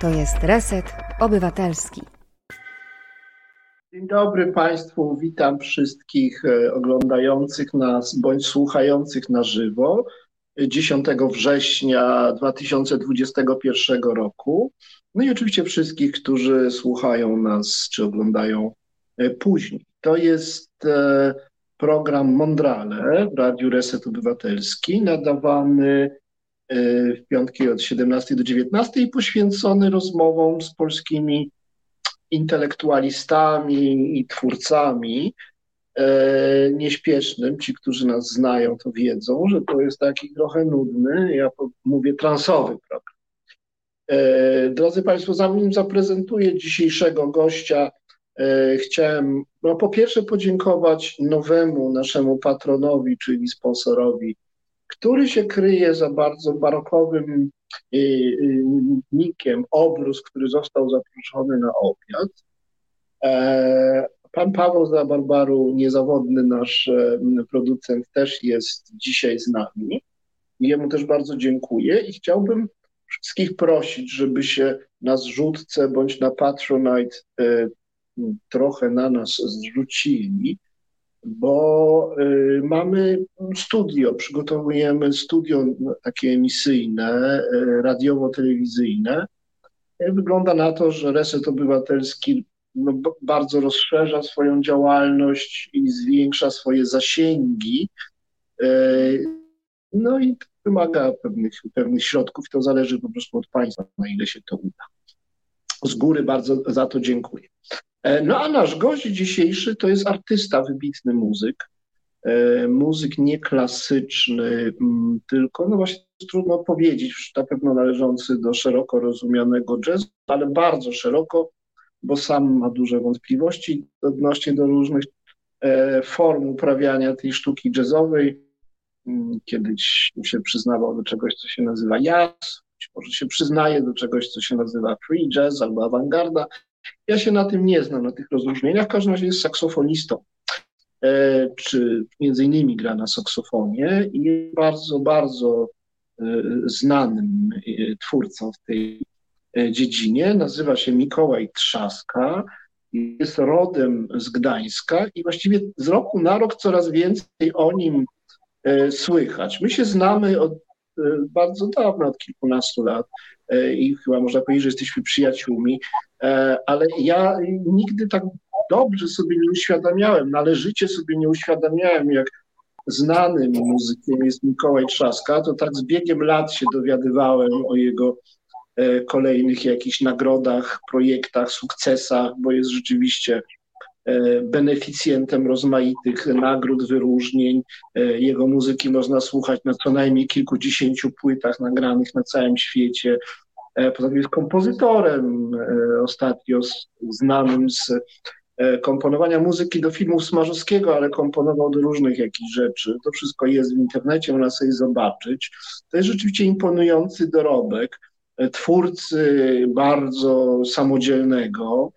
To jest Reset Obywatelski. Dzień dobry Państwu, witam wszystkich e, oglądających nas bądź słuchających na żywo 10 września 2021 roku. No i oczywiście wszystkich, którzy słuchają nas czy oglądają e, później. To jest e, program Mondrale w Radiu Reset Obywatelski, nadawany w piątki od 17 do 19 i poświęcony rozmowom z polskimi intelektualistami i twórcami e, nieśpiesznym. Ci, którzy nas znają, to wiedzą, że to jest taki trochę nudny, ja mówię transowy program. E, drodzy Państwo, zanim zaprezentuję dzisiejszego gościa, e, chciałem no, po pierwsze podziękować nowemu naszemu patronowi, czyli sponsorowi, który się kryje za bardzo barokowym nikiem obrus, który został zaproszony na obiad. E, pan Paweł Zabarbaru, niezawodny nasz e, producent, też jest dzisiaj z nami. Jemu też bardzo dziękuję i chciałbym wszystkich prosić, żeby się na zrzutce bądź na Patronite e, trochę na nas zrzucili, bo y, mamy studio, przygotowujemy studio takie emisyjne, y, radiowo-telewizyjne. Wygląda na to, że Reset Obywatelski no, bardzo rozszerza swoją działalność i zwiększa swoje zasięgi. Y, no i wymaga pewnych, pewnych środków, to zależy po prostu od państwa, na ile się to uda. Z góry bardzo za to dziękuję. E, no a nasz gość dzisiejszy to jest artysta, wybitny muzyk. E, muzyk nieklasyczny, tylko, no właśnie trudno powiedzieć, na pewno należący do szeroko rozumianego jazzu, ale bardzo szeroko, bo sam ma duże wątpliwości odnośnie do różnych e, form uprawiania tej sztuki jazzowej. Kiedyś się przyznawał do czegoś, co się nazywa jazz, może się przyznaje do czegoś, co się nazywa free jazz albo awangarda. Ja się na tym nie znam, na tych rozróżnieniach. W każdym razie jest saksofonistą, e, czy między innymi gra na saksofonie i bardzo, bardzo e, znanym e, twórcą w tej dziedzinie. Nazywa się Mikołaj Trzaska, jest rodem z Gdańska i właściwie z roku na rok coraz więcej o nim słychać. My się znamy od bardzo dawna, od kilkunastu lat i chyba można powiedzieć, że jesteśmy przyjaciółmi. E, ale ja nigdy tak dobrze sobie nie uświadamiałem, należycie sobie nie uświadamiałem, jak znanym muzykiem jest Mikołaj Trzaska, to tak z biegiem lat się dowiadywałem o jego e, kolejnych jakichś nagrodach, projektach, sukcesach, bo jest rzeczywiście e, beneficjentem rozmaitych nagród, wyróżnień. Jego muzyki można słuchać na co najmniej kilkudziesięciu płytach nagranych na całym świecie. E, poza tym jest kompozytorem e, ostatnio znanym z e, komponowania muzyki do filmów Smarzowskiego, ale komponował do różnych jakichś rzeczy. To wszystko jest w internecie, można sobie zobaczyć. To jest rzeczywiście imponujący dorobek twórcy bardzo samodzielnego,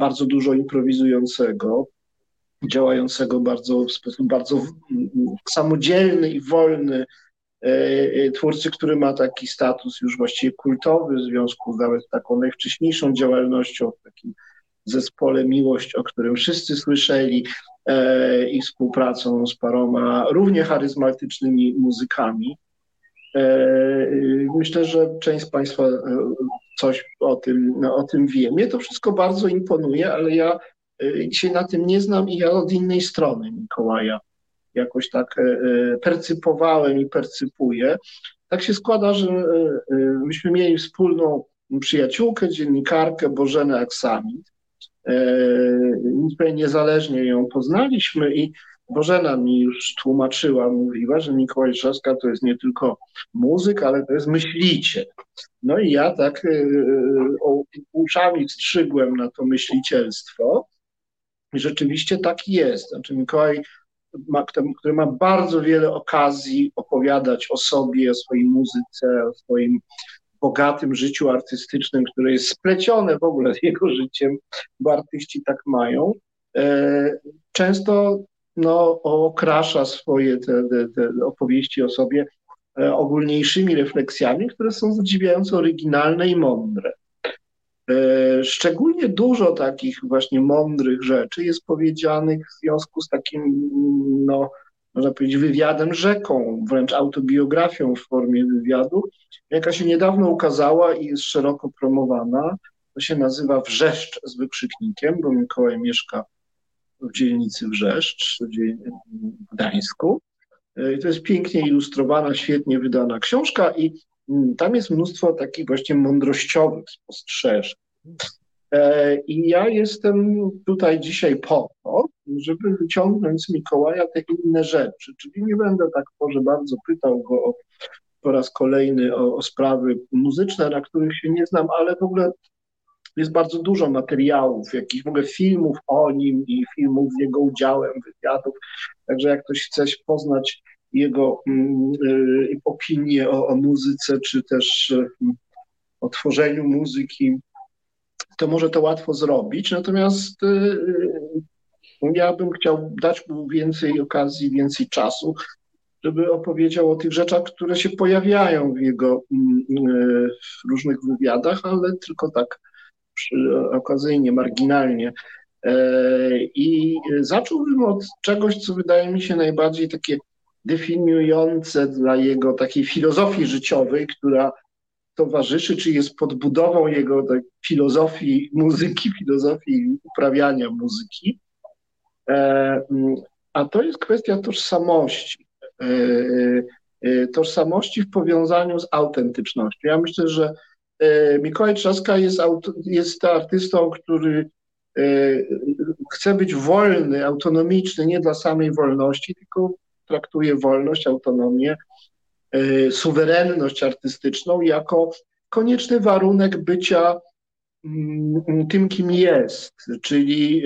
bardzo dużo improwizującego, działającego bardzo w sposób bardzo samodzielny i wolny twórcy, który ma taki status już właściwie kultowy w związku nawet z taką najwcześniejszą działalnością w takim zespole Miłość, o którym wszyscy słyszeli e, i współpracą z paroma równie charyzmatycznymi muzykami. Myślę, że część z Państwa coś o tym, no, o tym wie. Mnie to wszystko bardzo imponuje, ale ja się na tym nie znam i ja od innej strony Mikołaja jakoś tak e, e, percypowałem i percypuję. Tak się składa, że e, myśmy mieli wspólną przyjaciółkę, dziennikarkę Bożenę Aksamit. Niezależnie ją poznaliśmy i Bożena mi już tłumaczyła, mówiła, że Mikołaj Trzaska to jest nie tylko muzyk, ale to jest myśliciel. No i ja tak uszami strzygłem na to myślicielstwo. I rzeczywiście tak jest. Znaczy Mikołaj ma, który ma bardzo wiele okazji opowiadać o sobie, o swojej muzyce, o swoim bogatym życiu artystycznym, które jest splecione w ogóle z jego życiem, bo artyści tak mają. E, często no, okrasza swoje te, te, te opowieści o sobie e, ogólniejszymi refleksjami, które są zadziwiająco oryginalne i mądre. E, szczególnie dużo takich właśnie mądrych rzeczy jest powiedzianych w związku z takim, no, można powiedzieć, wywiadem rzeką, wręcz autobiografią w formie wywiadu, jaka się niedawno ukazała i jest szeroko promowana. To się nazywa Wrzeszcz z wykrzyknikiem, bo Mikołaj mieszka w dzielnicy Wrzeszcz w Gdańsku. E, I to jest pięknie ilustrowana, świetnie wydana książka i tam jest mnóstwo takich właśnie mądrościowych spostrzeżeń. E, I ja jestem tutaj dzisiaj po to, żeby wyciągnąć z Mikołaja te inne rzeczy. Czyli nie będę tak może bardzo pytał go o, po raz kolejny o, o sprawy muzyczne, na których się nie znam, ale w ogóle jest bardzo dużo materiałów, jakichś w ogóle filmów o nim i filmów z jego udziałem, wywiadów. Także jak ktoś chce poznać jego mm, y, opinię o, o, muzyce, czy też y, o tworzeniu muzyki, to może to łatwo zrobić. Natomiast y, ja bym chciał dać mu więcej okazji, więcej czasu, żeby opowiedział o tych rzeczach, które się pojawiają w jego mm, w różnych wywiadach, ale tylko tak okazyjnie, marginalnie. E, I zacząłbym od czegoś, co wydaje mi się najbardziej takie definiujące dla jego takiej filozofii życiowej, która towarzyszy, czy jest podbudową jego tak, filozofii muzyki, filozofii uprawiania muzyki. E, a to jest kwestia tożsamości. E, e, tożsamości w powiązaniu z autentycznością. Ja myślę, że Mikołaj Trzaska jest, jest artystą, który chce być wolny, autonomiczny, nie dla samej wolności, tylko traktuje wolność, autonomię, suwerenność artystyczną jako konieczny warunek bycia mm, tym, kim jest, czyli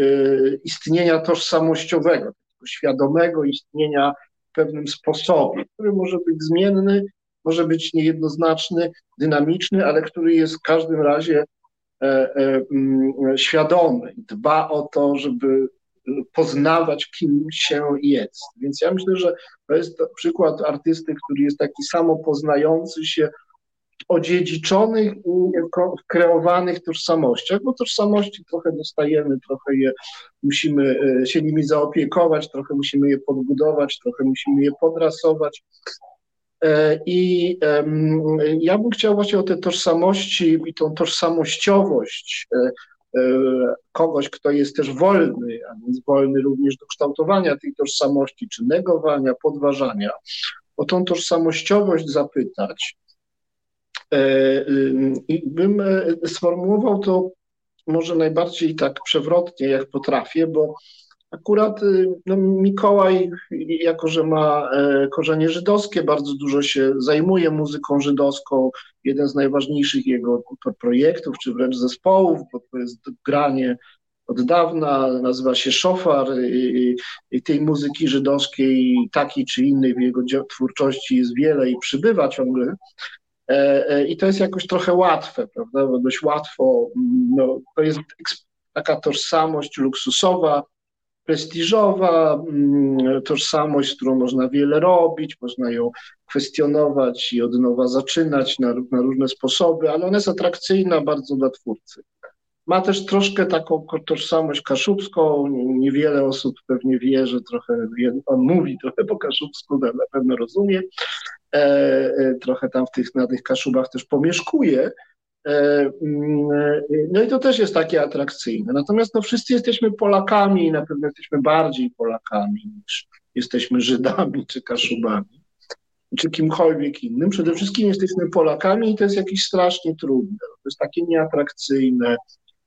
istnienia tożsamościowego, świadomego istnienia w pewnym sposobie, który może być zmienny, może być niejednoznaczny, dynamiczny, ale który jest w każdym razie e, e, mm, świadomy, dba o to, żeby poznawać, kim się jest. Więc ja myślę, że to jest przykład artysty, który jest taki samo poznający się, odziedziczonych i kreowanych tożsamościach, bo tożsamości trochę dostajemy, trochę je musimy e, się nimi zaopiekować, trochę musimy je podbudować, trochę musimy je podrasować. E, I ja bym chciał właśnie o te tożsamości i tą tożsamościowość e, kogoś, kto jest też wolny, a więc wolny również do kształtowania tej tożsamości, czy negowania, podważania, o tą tożsamościowość zapytać. E, I bym e, sformułował to może najbardziej tak przewrotnie, jak potrafię, bo akurat y, no, Mikołaj, jako że ma e, korzenie żydowskie, bardzo dużo się zajmuje muzyką żydowską. Jeden z najważniejszych jego projektów, czy wręcz zespołów, bo to jest granie od dawna, nazywa się Szofar i, i tej muzyki żydowskiej, takiej czy innej w jego twórczości jest wiele i przybywa ciągle. E, e, I to jest jakoś trochę łatwe, prawda? Bo dość łatwo, no, to jest taka tożsamość luksusowa, prestiżowa, mm, tożsamość, z którą można wiele robić, można ją kwestionować i od nowa zaczynać na, na różne sposoby, ale ona jest atrakcyjna bardzo dla twórcy. Ma też troszkę taką tożsamość kaszubską. Niewiele osób pewnie wie, że trochę on mówi trochę po kaszubsku, na pewno rozumie. E, e, trochę tam w tych, na tych kaszubach też pomieszkuje. E, mm, no i to też jest takie atrakcyjne. Natomiast no, wszyscy jesteśmy Polakami i na pewno jesteśmy bardziej Polakami niż jesteśmy Żydami czy Kaszubami czy kimkolwiek innym. Przede wszystkim jesteśmy Polakami i to jest jakieś strasznie trudne. To jest takie nieatrakcyjne,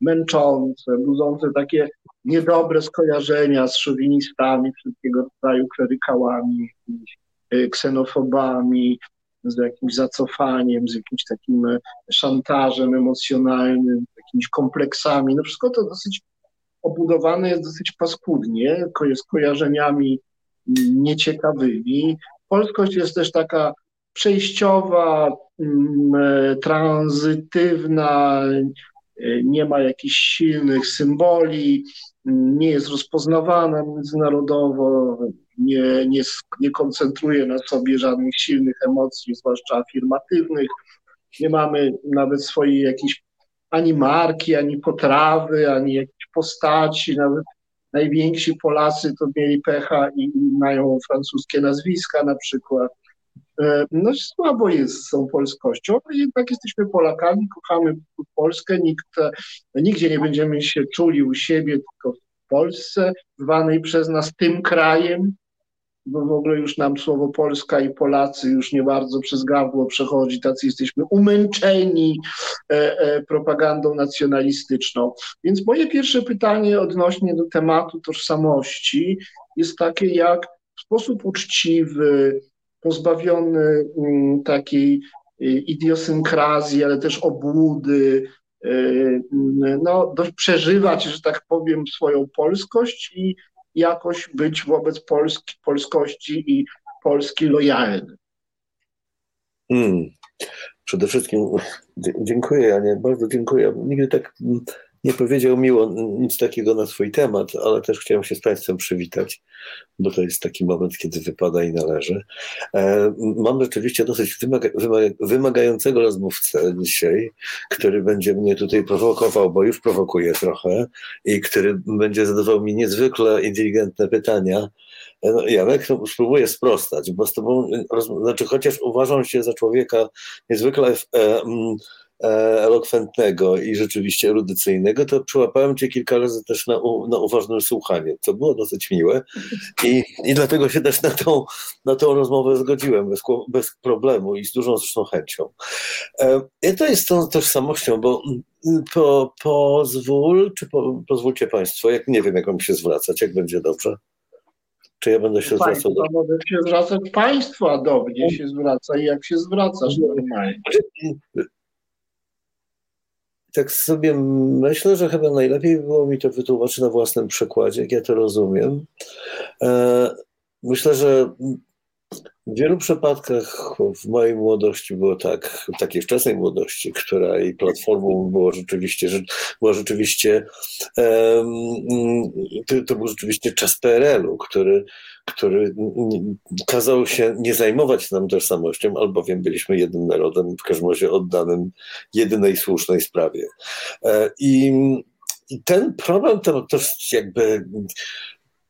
męczące, budzące takie niedobre skojarzenia z szowinistami, wszystkiego rodzaju klerykałami, e, ksenofobami, z jakimś zacofaniem, z jakimś takim e, szantażem emocjonalnym, jakimiś kompleksami. No wszystko to dosyć obudowane jest dosyć paskudnie, z kojarzeniami nieciekawymi. Polskość jest też taka przejściowa, mm, e, tranzytywna, nie ma jakichś silnych symboli, nie jest rozpoznawana międzynarodowo, nie, nie, nie koncentruje na sobie żadnych silnych emocji, zwłaszcza afirmatywnych. Nie mamy nawet swojej jakiejś ani marki, ani potrawy, ani jakieś postaci, nawet najwięksi Polacy to mieli pecha i mają francuskie nazwiska na przykład. E, no słabo jest z tą polskością, ale jednak jesteśmy Polakami, kochamy Polskę, nikt, nigdzie nie będziemy się czuli u siebie, tylko w Polsce, zwanej przez nas tym krajem, bo w ogóle już nam słowo Polska i Polacy już nie bardzo przez gardło przechodzi, tacy jesteśmy umęczeni e, e, propagandą nacjonalistyczną. Więc moje pierwsze pytanie odnośnie do tematu tożsamości jest takie, jak w sposób uczciwy, pozbawiony mm, takiej y, idiosynkrazji, ale też obłudy, mm, no, przeżywać, że tak powiem, swoją polskość i jakoś być wobec Polski, polskości i Polski lojalny. Hmm. Przede wszystkim dziękuję, Janie, bardzo dziękuję. Nigdy tak nie powiedział miło nic takiego na swój temat, ale też chciałem się z Państwem przywitać, bo to jest taki moment, kiedy wypada i należy. E, mam rzeczywiście dosyć wymaga, wymaga, wymagającego rozmówcę dzisiaj, który będzie mnie tutaj prowokował, bo już prowokuje trochę i który będzie zadawał mi niezwykle inteligentne pytania. E, no, Janek, no, spróbuję sprostać, bo z tobą, znaczy chociaż uważam się za człowieka niezwykle e, E, elokwentnego i rzeczywiście erudycyjnego, to przyłapałem cię kilka razy też na, na uważne słuchanie, co było dosyć miłe i, i dlatego się też na tą, na tą rozmowę zgodziłem bez, bez problemu i z dużą zresztą chęcią. E, I to jest tą tożsamością, bo po, pozwól, czy po, pozwólcie Państwo, jak nie wiem, jak mam się zwracać, jak będzie dobrze? Czy ja będę się zwracał do... Mogę się zwracać Państwo, a do mnie się zwraca i jak się zwracasz normalnie. Tak sobie myślę, że chyba najlepiej było mi to wytłumaczyć na własnym przykładzie, jak ja to rozumiem. E, myślę, że w wielu przypadkach w mojej młodości było tak, w takiej wczesnej młodości, która i platformą było rzeczywiście, że była rzeczywiście, to, był rzeczywiście czas PRL-u, który, który kazał się nie zajmować nam tożsamością, albowiem byliśmy jednym narodem, w każdym razie oddanym jedynej słusznej sprawie. E, I, i ten problem to też jakby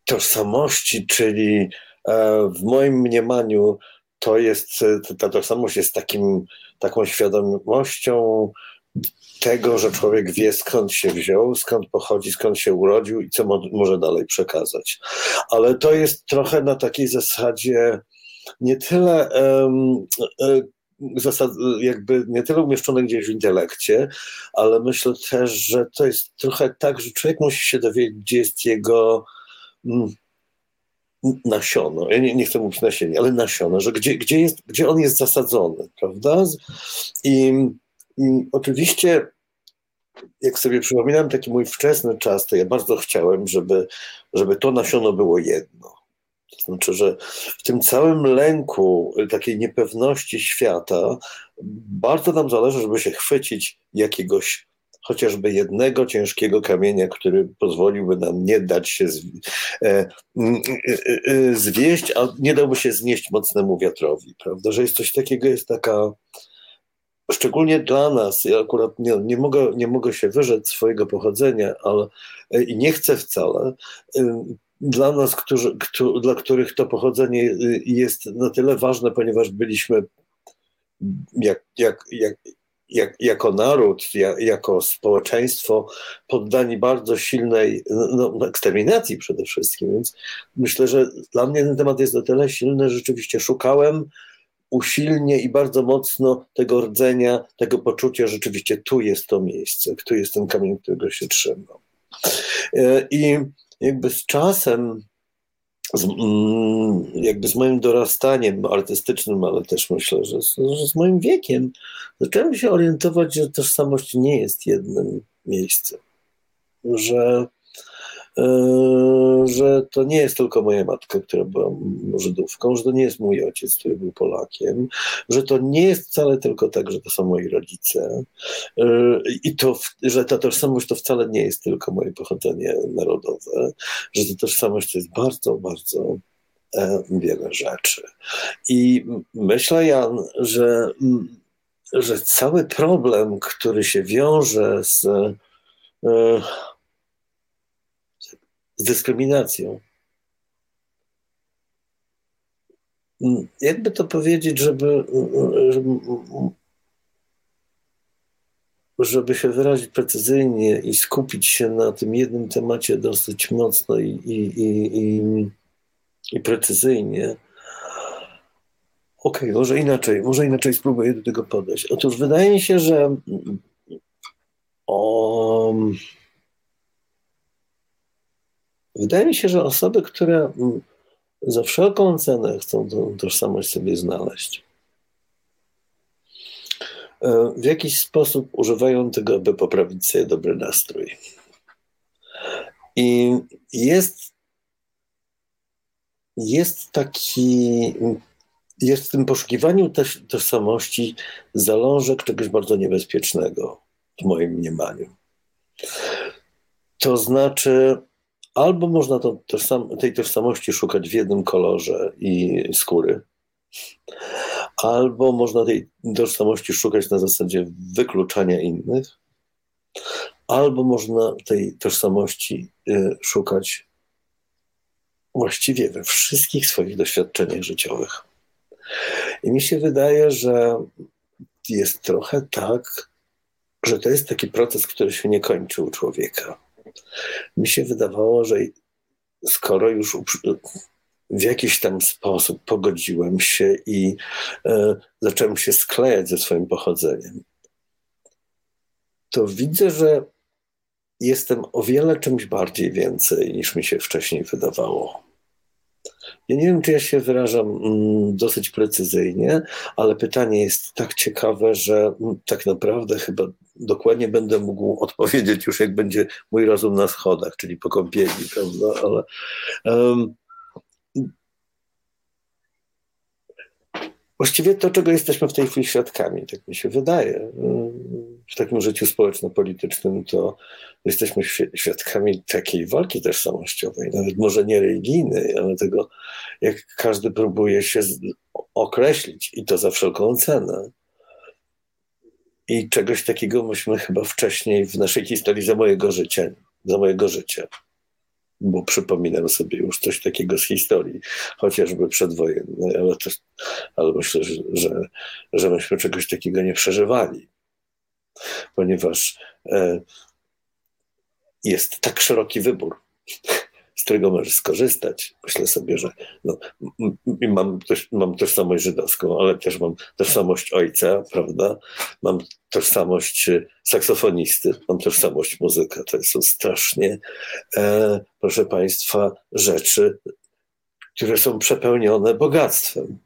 tożsamości, czyli E, w moim mniemaniu to jest, ta tożsamość jest takim, taką świadomością tego, że człowiek wie skąd się wziął, skąd pochodzi, skąd się urodził i co mo może dalej przekazać. Ale to jest trochę na takiej zasadzie nie tyle um, zasad, jakby nie tyle umieszczone gdzieś w intelekcie, ale myślę też, że to jest trochę tak, że człowiek musi się dowiedzieć, gdzie jest jego mm, nasiono, ja nie, nie, chcę mówić nasienie, ale nasiono, że gdzie, gdzie, jest, gdzie on jest zasadzony, prawda? I, I, oczywiście, jak sobie przypominam taki mój wczesny czas, to ja bardzo chciałem, żeby, żeby to nasiono było jedno. To znaczy, że w tym całym lęku, takiej niepewności świata, bardzo nam zależy, żeby się chwycić jakiegoś chociażby jednego ciężkiego kamienia, który pozwoliłby nam nie dać się e, e, e, zwieść, a nie dałby się znieść mocnemu wiatrowi, prawda? Że jest coś takiego, jest taka szczególnie dla nas, ja akurat nie, nie, mogę, nie mogę się wyrzec swojego pochodzenia, ale i nie chcę wcale, dla nas, którzy, dla których to pochodzenie jest na tyle ważne, ponieważ byliśmy jak, jak, jak, jak, jako naród, jak, jako społeczeństwo poddani bardzo silnej no, no, eksterminacji przede wszystkim. Więc myślę, że dla mnie ten temat jest o tyle silny, że rzeczywiście szukałem usilnie i bardzo mocno tego rdzenia, tego poczucia, że rzeczywiście tu jest to miejsce, tu jest ten kamień, którego się trzymam. E, I jakby z czasem z, mm, jakby z moim dorastaniem artystycznym, ale też myślę, że z, że z moim wiekiem, zacząłem się orientować, że tożsamość nie jest jednym miejscem. Że że to nie jest tylko moja matka, która była Żydówką, że to nie jest mój ojciec, który był Polakiem, że to nie jest wcale tylko tak, że to są moi rodzice e, i to, że ta tożsamość to wcale nie jest tylko moje pochodzenie narodowe, że ta tożsamość to jest bardzo, bardzo e, wiele rzeczy. I myślę, Jan, że że cały problem, który się wiąże z, e, z dyskryminacją, jakby to powiedzieć, żeby, żeby, żeby się wyrazić precyzyjnie i skupić się na tym jednym temacie dosyć mocno i, i, i, i, i precyzyjnie, Okej, okay, może inaczej, może inaczej spróbuję do tego podejść. Otóż wydaje mi się, że o, wydaje mi się, że osoby, które za wszelką cenę chcą tą tożsamość sobie znaleźć, e, w jakiś sposób używają tego, aby poprawić sobie dobry nastrój. I jest, jest taki jest w tym poszukiwaniu też tożsamości zalążek czegoś bardzo niebezpiecznego, w moim mniemaniu. To znaczy, albo można to, tożsam, tej tożsamości szukać w jednym kolorze i skóry, albo można tej tożsamości szukać na zasadzie wykluczania innych, albo można tej tożsamości y, szukać właściwie we wszystkich swoich doświadczeniach życiowych. I mi się wydaje, że jest trochę tak, że to jest taki proces, który się nie kończy u człowieka. Mi się wydawało, że skoro już w jakiś tam sposób pogodziłem się i e, zacząłem się sklejać ze swoim pochodzeniem, to widzę, że jestem o wiele czymś bardziej więcej niż mi się wcześniej wydawało. Ja nie wiem, czy ja się wyrażam mm, dosyć precyzyjnie, ale pytanie jest tak ciekawe, że mm, tak naprawdę chyba dokładnie będę mógł odpowiedzieć już, jak będzie mój rozum na schodach, czyli po kąpieli, prawda? Ale um, właściwie to, czego jesteśmy w tej chwili świadkami, tak mi się wydaje, w takim życiu społeczno-politycznym, to jesteśmy świadkami takiej walki tożsamościowej, nawet może nie religijnej, ale tego, jak każdy próbuje się określić i to za wszelką cenę. I czegoś takiego myśmy chyba wcześniej w naszej historii za mojego życia, za mojego życia bo przypominam sobie już coś takiego z historii, chociażby przedwojennej, ale, też, ale myślę, że, że, że myśmy czegoś takiego nie przeżywali, ponieważ e, jest tak szeroki wybór z którego możesz skorzystać. Myślę sobie, że no, mam, też, mam tożsamość żydowską, ale też mam tożsamość ojca, prawda? Mam tożsamość e, saksofonisty, mam tożsamość muzyka. To są strasznie, e, proszę Państwa, rzeczy, które są przepełnione bogactwem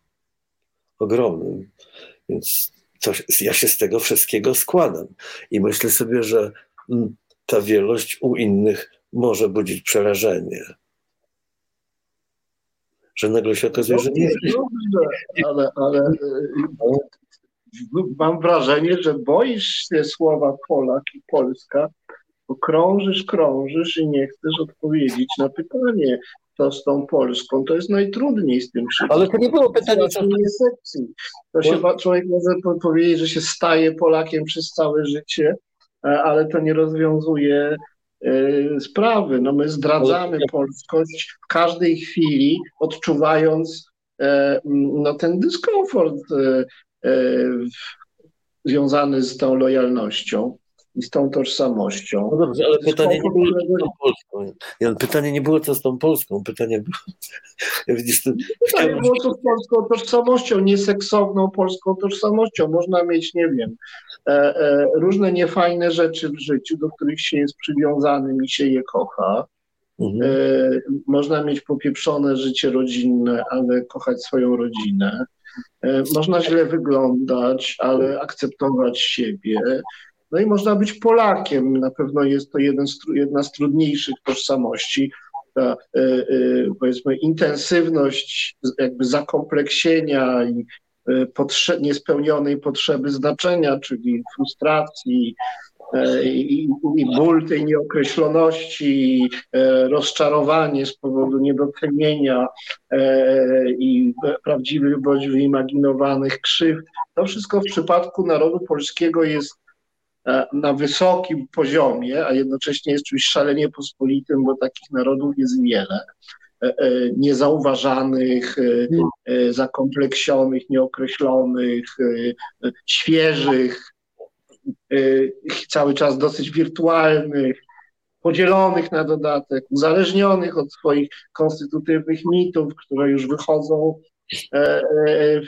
ogromnym. Więc to, ja się z tego wszystkiego składam. I myślę sobie, że mm, ta wielość u innych może budzić przerażenie. Że nagle się okazuje, że nie. Dobrze, ale, ale e, mam wrażenie, że boisz się słowa Polak i Polska, bo krążysz, krążysz i nie chcesz odpowiedzieć na pytanie, co z tą Polską. To jest najtrudniej z tym wszystkim. Ale to nie było pytanie. Nie sekcji. To się człowiek może powiedzieć, że się staje Polakiem przez całe życie, e, ale to nie rozwiązuje sprawy. No my zdradzamy polskość w każdej chwili, odczuwając e, no, ten dyskomfort e, związany z tą lojalnością i z tą tożsamością. No dobrze, ale pytanie nie było co z tą Polską. Ja, pytanie nie było co z tą Polską. Pytanie było. Ja widzisz, to, pytanie było co z polską tożsamością, nieseksowną polską tożsamością. Można mieć, nie wiem, e, e, różne niefajne rzeczy w życiu, do których się jest przywiązanym i się je kocha. Mhm. E, można mieć popieprzone życie rodzinne, ale kochać swoją rodzinę. E, można źle wyglądać, ale akceptować siebie. No i można być Polakiem. Na pewno jest to jeden z, jedna z trudniejszych tożsamości. Ta, y, y, powiedzmy, intensywność jakby zakompleksienia i y, potrze niespełnionej potrzeby znaczenia, czyli frustracji, i, i ból tej nieokreśloności, rozczarowanie z powodu niedocenienia i prawdziwych bądź wyimaginowanych krzywd. To wszystko w przypadku narodu polskiego jest na wysokim poziomie, a jednocześnie jest czymś szalenie pospolitym, bo takich narodów jest wiele. E, e, niezauważanych, e, zakompleksionych, nieokreślonych, świeżych, cały czas dosyć wirtualnych, podzielonych na dodatek, uzależnionych od swoich konstytutywnych mitów, które już wychodzą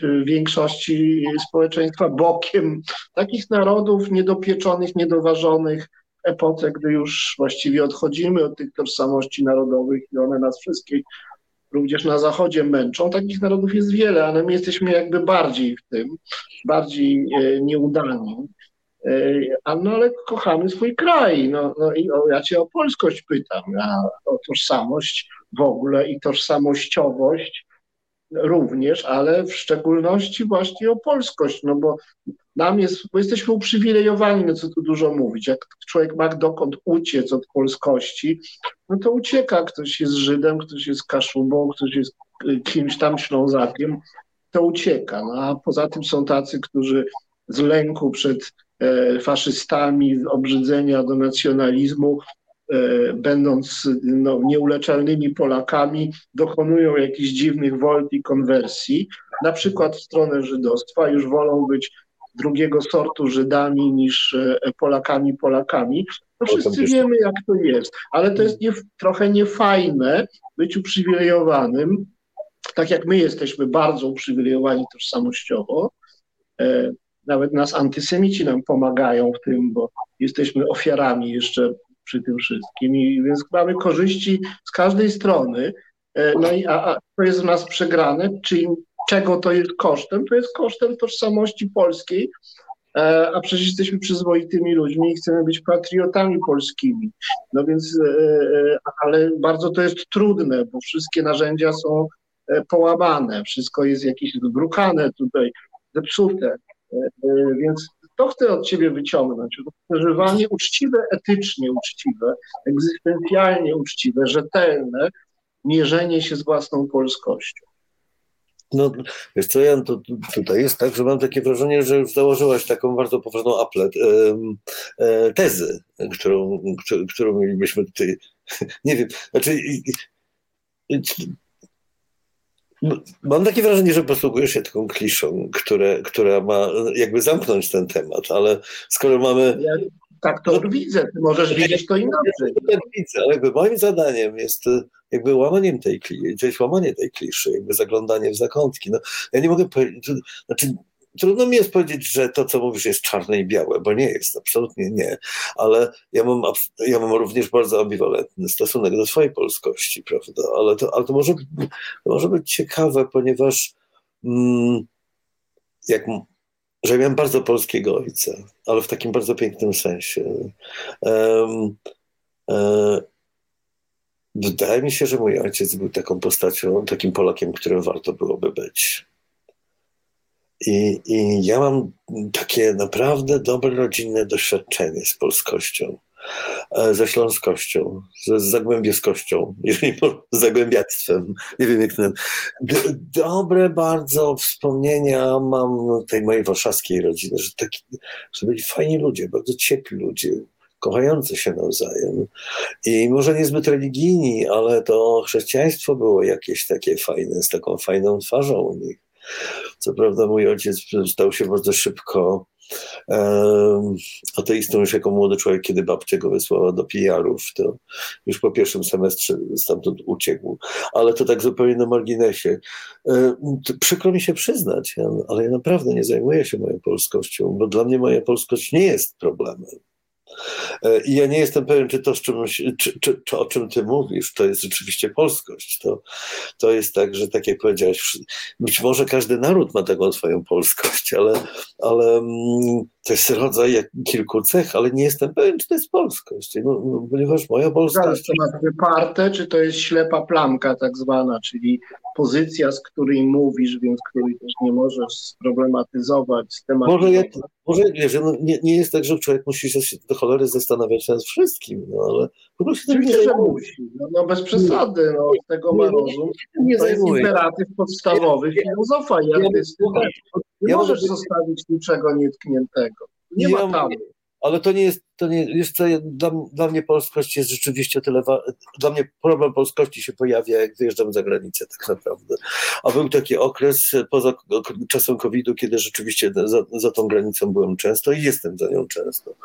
w większości społeczeństwa bokiem takich narodów niedopieczonych, niedoważonych, epoce, gdy już właściwie odchodzimy od tych tożsamości narodowych i one nas wszystkich również na Zachodzie męczą. Takich narodów jest wiele, ale my jesteśmy jakby bardziej w tym, bardziej e, nieudani. E, a no ale kochamy swój kraj. No, no i o, ja cię o polskość pytam, a o tożsamość w ogóle i tożsamościowość również, ale w szczególności właśnie o polskość, no bo nam jest, bo jesteśmy uprzywilejowani, no co tu dużo mówić. Jak człowiek ma dokąd uciec od polskości, no to ucieka. Ktoś jest Żydem, ktoś jest Kaszubą, ktoś jest y, kimś tam Ślązakiem, to ucieka. No, a poza tym są tacy, którzy z lęku przed e, faszystami, z obrzydzenia do nacjonalizmu będąc no, nieuleczalnymi Polakami, dokonują jakichś dziwnych wolt i konwersji, na przykład w stronę żydostwa, już wolą być drugiego sortu Żydami niż e, Polakami Polakami. No wszyscy wiemy, jak to jest, ale to jest nie, trochę niefajne być uprzywilejowanym, tak jak my jesteśmy bardzo uprzywilejowani tożsamościowo. E, nawet nas antysemici nam pomagają w tym, bo jesteśmy ofiarami jeszcze przy tym wszystkim. I więc mamy korzyści z każdej strony. E, no i a, a to jest w nas przegrane, czyli czego to jest kosztem? To jest kosztem tożsamości polskiej, e, a przecież jesteśmy przyzwoitymi ludźmi i chcemy być patriotami polskimi. No więc, e, ale bardzo to jest trudne, bo wszystkie narzędzia są połamane, wszystko jest jakieś zbrukane tutaj, zepsute. Więc to chcę od ciebie wyciągnąć. Przeżywanie uczciwe, etycznie uczciwe, egzystencjalnie uczciwe, rzetelne, mierzenie się z własną polskością. No, wiesz co, Jan, to tutaj jest tak, że mam takie wrażenie, że już założyłaś taką bardzo poważną aplet, e, tezy, którą, którą mielibyśmy tutaj, nie wiem, znaczy Mam takie wrażenie, że posługujesz się taką kliszą, które, która ma jakby zamknąć ten temat, ale skoro mamy. Ja tak to no, widzę, ty możesz widzieć to inaczej. Ja tak widzę, ale jakby moim zadaniem jest jakby łamaniem tej kliszy, to jest łamanie tej kliszy, jakby zaglądanie w zakątki. No, ja nie mogę powiedzieć, znaczy trudno mi jest powiedzieć, że to, co mówisz, jest czarne i białe, bo nie jest, absolutnie nie. Ale ja mam, ja mam również bardzo ambiwalentny stosunek do swojej polskości, prawda? Ale to, ale to, może, to może być ciekawe, ponieważ mm, jak, że miałem bardzo polskiego ojca, ale w takim bardzo pięknym sensie. Um, Wydaje mi się, że mój ojciec był taką postacią, takim Polakiem, którym warto byłoby być. I, I ja mam takie naprawdę dobre rodzinne doświadczenie z polskością, e, ze śląskością, z zagłębiowskością, jeżeli z zagłębiactwem, nie wiem jak to Dobre bardzo wspomnienia mam tej mojej warszawskiej rodziny, że, taki, że byli fajni ludzie, bardzo ciepli ludzie, kochający się nawzajem. I może niezbyt religijni, ale to chrześcijaństwo było jakieś takie fajne, z taką fajną twarzą u nich. Co prawda mój ojciec stał się bardzo szybko ateistą już jako młody człowiek, kiedy babcia go wysłała do PR-ów, to już po pierwszym semestrze stamtąd uciekł. Ale to tak zupełnie na marginesie. Przykro mi się przyznać, ale ja naprawdę nie zajmuję się moją polskością, bo dla mnie moja polskość nie jest problemem. E, I ja nie jestem pewien, czy to, z czym, czy, czy, czy, o czym ty mówisz, to jest rzeczywiście polskość. To, to jest tak, że tak jak powiedziałeś, być może każdy naród ma taką swoją polskość, ale, ale mm, to jest rodzaj kilku cech, ale nie jestem pewien, czy to jest polskość. No, no, ponieważ moja polskość... to ma wyparte, czy to jest ślepa plamka tak zwana, czyli pozycja, z której mówisz, więc której też nie możesz sproblematyzować, Może, ja, może wiesz, no, nie, nie jest tak, że człowiek musi się do cholery zastanawiać nad wszystkim, no ale po prostu się nie musi. No, no, bez przesady, no, z tego ma rozum. Nie, to jest imperatyw podstawowy filozofa i artysty. Nie ja możesz zostawić niczego nietkniętego. Nie ja, ma. Ale to nie jest, to nie, jeszcze dla, dla mnie polskość jest rzeczywiście tyle, dla mnie problem polskości się pojawia, jak wyjeżdżam za granicę tak naprawdę. A był taki okres poza czasem COVID-u, kiedy rzeczywiście za, za tą granicą byłem często i jestem za nią często.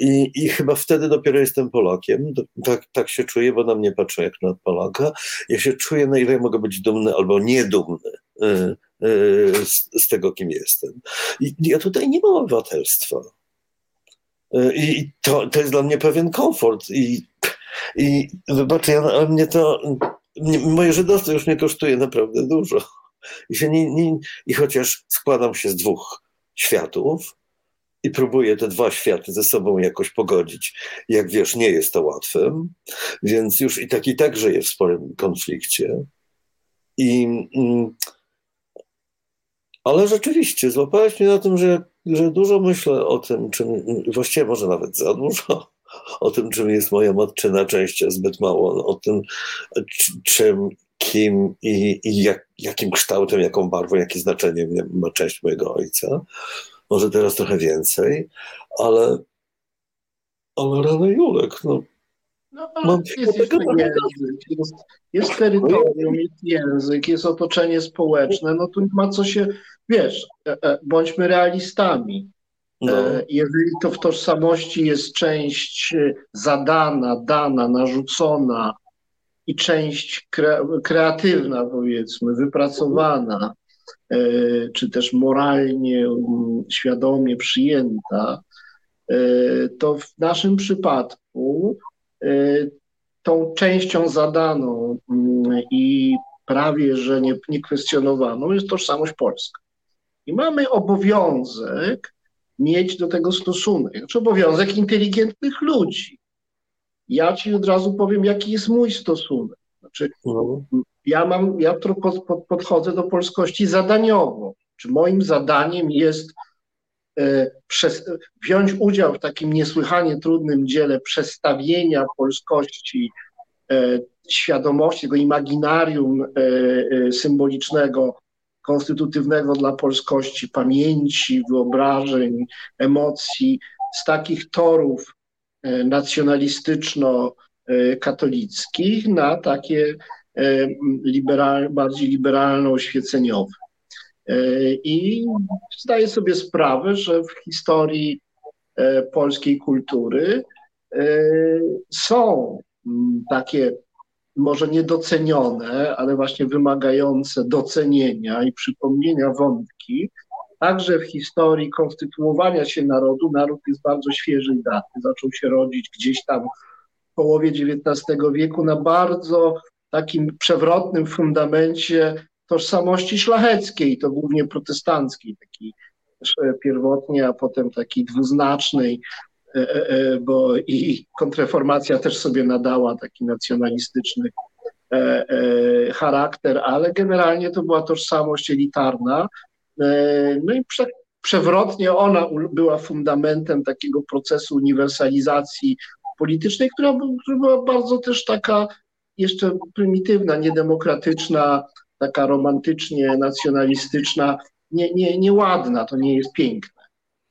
I, i chyba wtedy dopiero jestem Polakiem, tak, tak się czuję, bo na mnie patrzą jak na Polaka. Ja się czuję, na ile mogę być dumny albo niedumny y, z, z tego, kim jestem. I ja tutaj nie mam obywatelstwa. I to, to jest dla mnie pewien komfort. I, i wybaczcie, ja, mnie to, mnie, moje żydostwo już mnie kosztuje naprawdę dużo. I, się nie, nie, I chociaż składam się z dwóch światów i próbuję te dwa światy ze sobą jakoś pogodzić, jak wiesz, nie jest to łatwe, więc już i tak i tak żyję w sporym konflikcie. I, mm, ale rzeczywiście, złapałeś mnie na tym, że że dużo myślę o tym, czym, właściwie może nawet za dużo, o tym, czym jest moja matczyna część, zbyt mało o tym, czym, kim i, i jak, jakim kształtem, jaką barwą, jakie znaczenie ma część mojego ojca. Może teraz trochę więcej, ale, ale rany Julek, no, no, Mam jest jeszcze język, jest, jest terytorium, jest język, jest otoczenie społeczne, no tu nie ma co się wiesz, e, e, bądźmy realistami. No. E, jeżeli to w tożsamości jest część zadana, dana, narzucona i część kreatywna, powiedzmy, wypracowana, czy też moralnie, świadomie przyjęta, to w naszym przypadku tą częścią zadaną i prawie że nie, niekwestionowaną jest tożsamość polska. I mamy obowiązek mieć do tego stosunek. Znaczy obowiązek inteligentnych ludzi. Ja ci od razu powiem, jaki jest mój stosunek. Znaczy, no. ja mam, ja pod, pod, podchodzę do polskości zadaniowo. Czy moim zadaniem jest przez, wziąć udział w takim niesłychanie trudnym dziele przestawienia polskości, e, świadomości, tego imaginarium e, e symbolicznego konstytutywnego dla polskości, pamięci, wyobrażeń, emocji, z takich torów e, nacjonalistyczno-katolickich na takie e, liberal, bardziej liberalno-oświeceniowe. E, I zdaję sobie sprawę, że w historii polskiej kultury są takie może niedocenione, ale właśnie wymagające docenienia i przypomnienia wątki, także w historii konstytuowania się narodu, naród jest bardzo świeżej daty, zaczął się rodzić gdzieś tam w połowie XIX wieku na bardzo takim przewrotnym fundamencie tożsamości szlacheckiej, to głównie protestanckiej, takiej pierwotnie, a potem takiej dwuznacznej, E, e, e, bo i kontrreformacja też sobie nadała taki nacjonalistyczny charakter, ale generalnie to była tożsamość elitarna. No i prze, przewrotnie ona była fundamentem takiego procesu uniwersalizacji politycznej, która była bardzo też taka jeszcze prymitywna, niedemokratyczna, taka romantycznie nacjonalistyczna, nie, nie, nieładna, to nie jest piękne.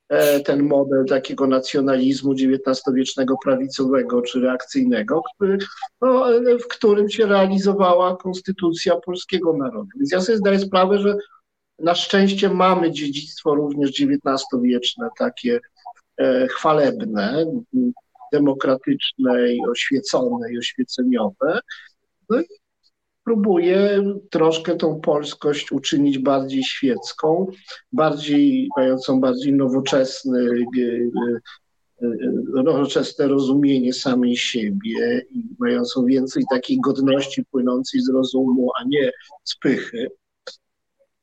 E, ten model takiego nacjonalizmu XIX-wiecznego prawicowego czy reakcyjnego, który, no, w którym się realizowała konstytucja polskiego narodu. Więc ja sobie zdaję sprawę, że na szczęście mamy dziedzictwo również XIX-wieczne, takie e, chwalebne, demokratyczne i oświecone i oświeceniowe. No i próbuje troszkę tą polskość uczynić bardziej świecką, bardziej mającą bardziej nowoczesny, e, e, nowoczesne rozumienie samej siebie i mającą więcej takiej godności płynącej z rozumu, a nie z pychy,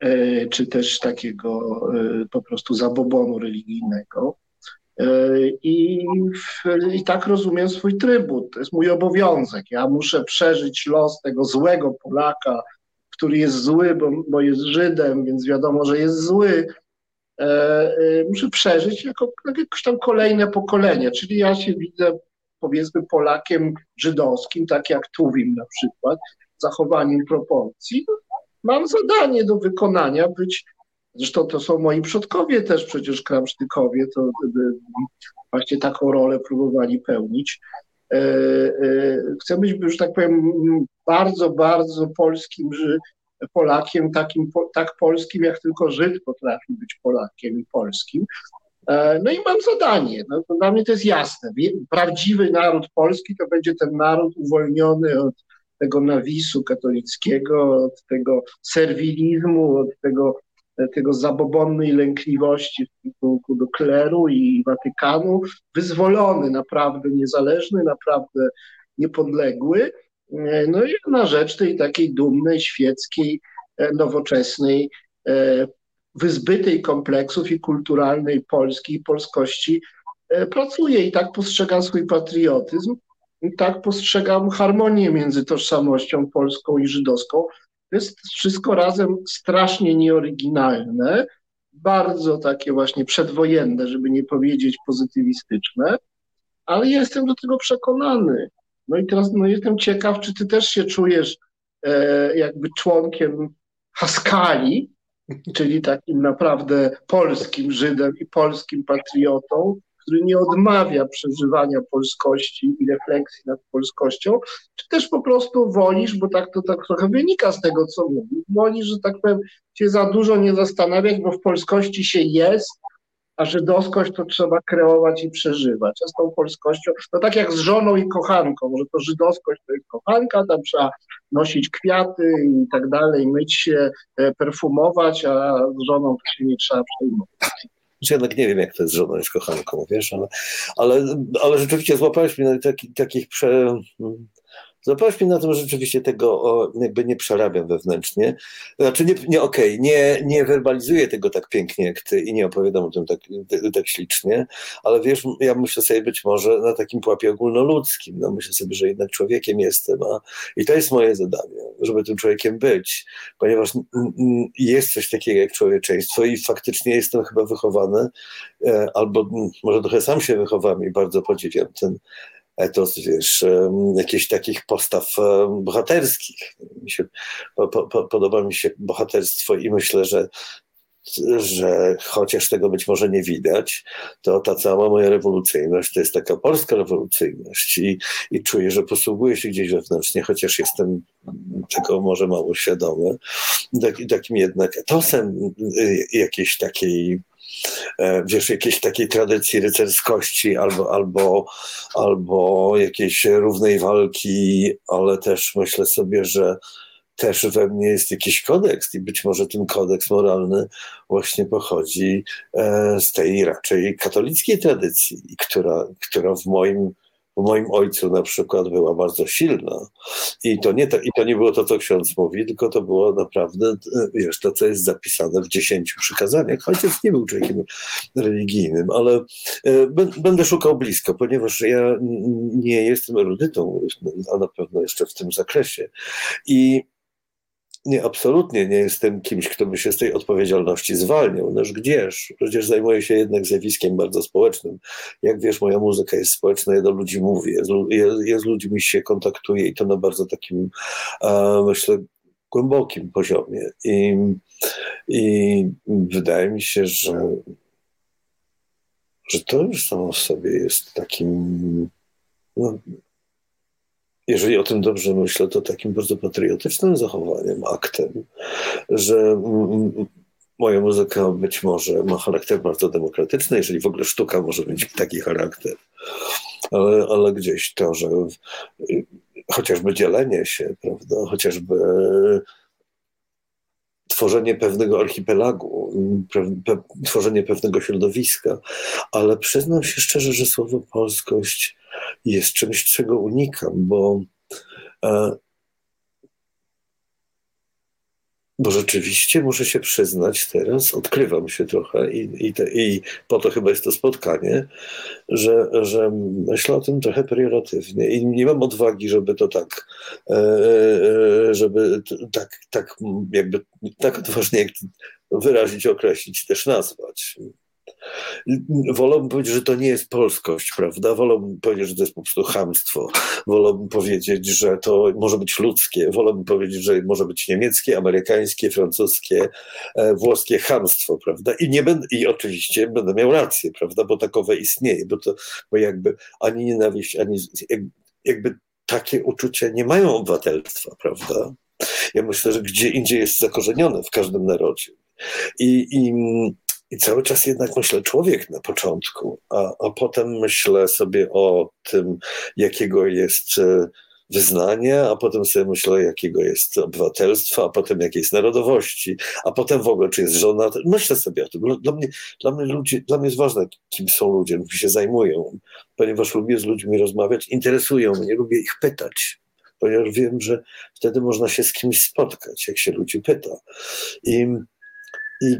e, czy też takiego po prostu zabobonu religijnego. I, I tak rozumiem swój trybut. To jest mój obowiązek. Ja muszę przeżyć los tego złego Polaka, który jest zły, bo, bo jest Żydem, więc wiadomo, że jest zły. Muszę przeżyć jako, jakoś tam kolejne pokolenie. Czyli ja się widzę powiedzmy Polakiem żydowskim, tak jak Tuwim na przykład, zachowaniem proporcji, mam zadanie do wykonania, być, zresztą to są moi przodkowie też przecież kramsztykowie, to właśnie taką rolę próbowali pełnić. E, e, chcę być, że tak powiem, bardzo, bardzo polskim Polakiem, takim, tak polskim, jak tylko Żyd potrafi być Polakiem i polskim. E, no i mam zadanie. No, to dla mnie to jest jasne. Prawdziwy naród polski to będzie ten naród uwolniony od tego nawisu katolickiego, od tego serwilizmu, od tego, tego zabobonnej lękliwości w stosunku do kleru i Watykanu, wyzwolony, naprawdę niezależny, naprawdę niepodległy. E, no i na rzecz tej takiej dumnej, świeckiej, e, nowoczesnej wyzbytej kompleksów i kulturalnej Polski i polskości e, pracuję i tak postrzegam swój patriotyzm i tak postrzegam harmonię między tożsamością polską i żydowską. To jest wszystko razem strasznie nieoryginalne, bardzo takie właśnie przedwojenne, żeby nie powiedzieć pozytywistyczne, ale jestem do tego przekonany. No i teraz no jestem ciekaw, czy ty też się czujesz e, jakby członkiem Haskali, czyli takim naprawdę polskim Żydem i polskim patriotą, który nie odmawia przeżywania polskości i refleksji nad polskością, czy też po prostu wolisz, bo tak to tak trochę wynika z tego, co mówisz, wolisz, że tak powiem, się za dużo nie zastanawiać, bo w polskości się jest, a żydowskość to trzeba kreować i przeżywać. A z tą polskością, no tak jak z żoną i kochanką, że to żydowskość to jest kochanka, tam trzeba nosić kwiaty i tak dalej, myć się, e, perfumować, a z żoną to się nie trzeba przejmować. Ja jednak nie wiem, jak to jest z żoną i z kochanką, wiesz, ale, ale, ale rzeczywiście złapałeś mnie na taki, takich prze, Złapałeś mnie na tym, że rzeczywiście tego jakby nie przerabiam wewnętrznie. Znaczy nie, nie okej, okay, nie, nie werbalizuję tego tak pięknie jak ty i nie opowiadam o tym tak, tak ślicznie, ale wiesz, ja myślę sobie być może na takim pułapie ogólnoludzkim. No myślę sobie, że jednak człowiekiem jestem, a i to jest moje zadanie, żeby tym człowiekiem być, ponieważ jest coś takiego jak człowieczeństwo i faktycznie jestem chyba wychowany, e, albo może trochę sam się wychowałem i bardzo podziwiam ten etos, wiesz, jakichś takich postaw bohaterskich. Mi się, po, po, podoba mi się bohaterstwo i myślę, że że chociaż tego być może nie widać, to ta cała moja rewolucyjność to jest taka polska rewolucyjność i, i czuję, że posługuję się gdzieś wewnętrznie, chociaż jestem tego może mało świadomy, tak, takim jednak etosem y, jakiejś takiej wiesz, jakiejś takiej tradycji rycerskości albo, albo, albo jakiejś równej walki, ale też myślę sobie, że też we mnie jest jakiś kodeks i być może ten kodeks moralny właśnie pochodzi e, z tej raczej katolickiej tradycji, która, która w moim w moim ojcu na przykład była bardzo silna. I to nie, to, i to nie było to, co ksiądz mówi, tylko to było naprawdę, wiesz, to, co jest zapisane w dziesięciu przykazaniach. Chociaż nie był człowiekiem religijnym, ale e, będę szukał blisko, ponieważ ja nie jestem erudytą, a na pewno jeszcze w tym zakresie. I nie, absolutnie nie jestem kimś, kto by się z tej odpowiedzialności zwalniał. Noż gdzież? Przecież zajmuję się jednak zjawiskiem bardzo społecznym. Jak wiesz, moja muzyka jest społeczna, ja do ludzi mówię, ja, z ludźmi się kontaktuję i to na bardzo takim, myślę, głębokim poziomie. I, I wydaje mi się, że, że to już samo w sobie jest takim no, jeżeli o tym dobrze myślę, to takim bardzo patriotycznym zachowaniem, aktem, że moja muzyka być może ma charakter bardzo demokratyczny, jeżeli w ogóle sztuka może mieć taki charakter. Ale, ale gdzieś to, że chociażby dzielenie się, prawda, chociażby tworzenie pewnego archipelagu, tworzenie pewnego środowiska, ale przyznam się szczerze, że słowo polskość jest czymś, czego unikam, bo e, bo rzeczywiście muszę się przyznać teraz, odkrywam się trochę i, i, te, i po to chyba jest to spotkanie, że, że myślę o tym trochę pejoratywnie i nie mam odwagi, żeby to tak, e, e, żeby tak, tak jakby tak odważnie wyrazić, określić, też nazwać. Wolałbym powiedzieć, że to nie jest polskość, prawda? Wolałbym powiedzieć, że to jest po prostu hamstwo. Wolałbym powiedzieć, że to może być ludzkie. Wolałbym powiedzieć, że może być niemieckie, amerykańskie, francuskie, e, włoskie hamstwo, prawda? I, nie będę, I oczywiście będę miał rację, prawda? Bo takowe istnieje, bo to bo jakby ani nienawiść, ani jakby takie uczucia nie mają obywatelstwa, prawda? Ja myślę, że gdzie indziej jest zakorzenione w każdym narodzie. I, i i cały czas jednak myślę człowiek na początku, a, a potem myślę sobie o tym, jakiego jest wyznanie, a potem sobie myślę, jakiego jest obywatelstwa, a potem jakiej jest narodowości, a potem w ogóle, czy jest żona. Myślę sobie o tym. Dla mnie, dla mnie, ludzie, dla mnie jest ważne, kim są ludzie, czym się zajmują, ponieważ lubię z ludźmi rozmawiać, interesują mnie, lubię ich pytać ponieważ wiem, że wtedy można się z kimś spotkać, jak się ludzi pyta. I, i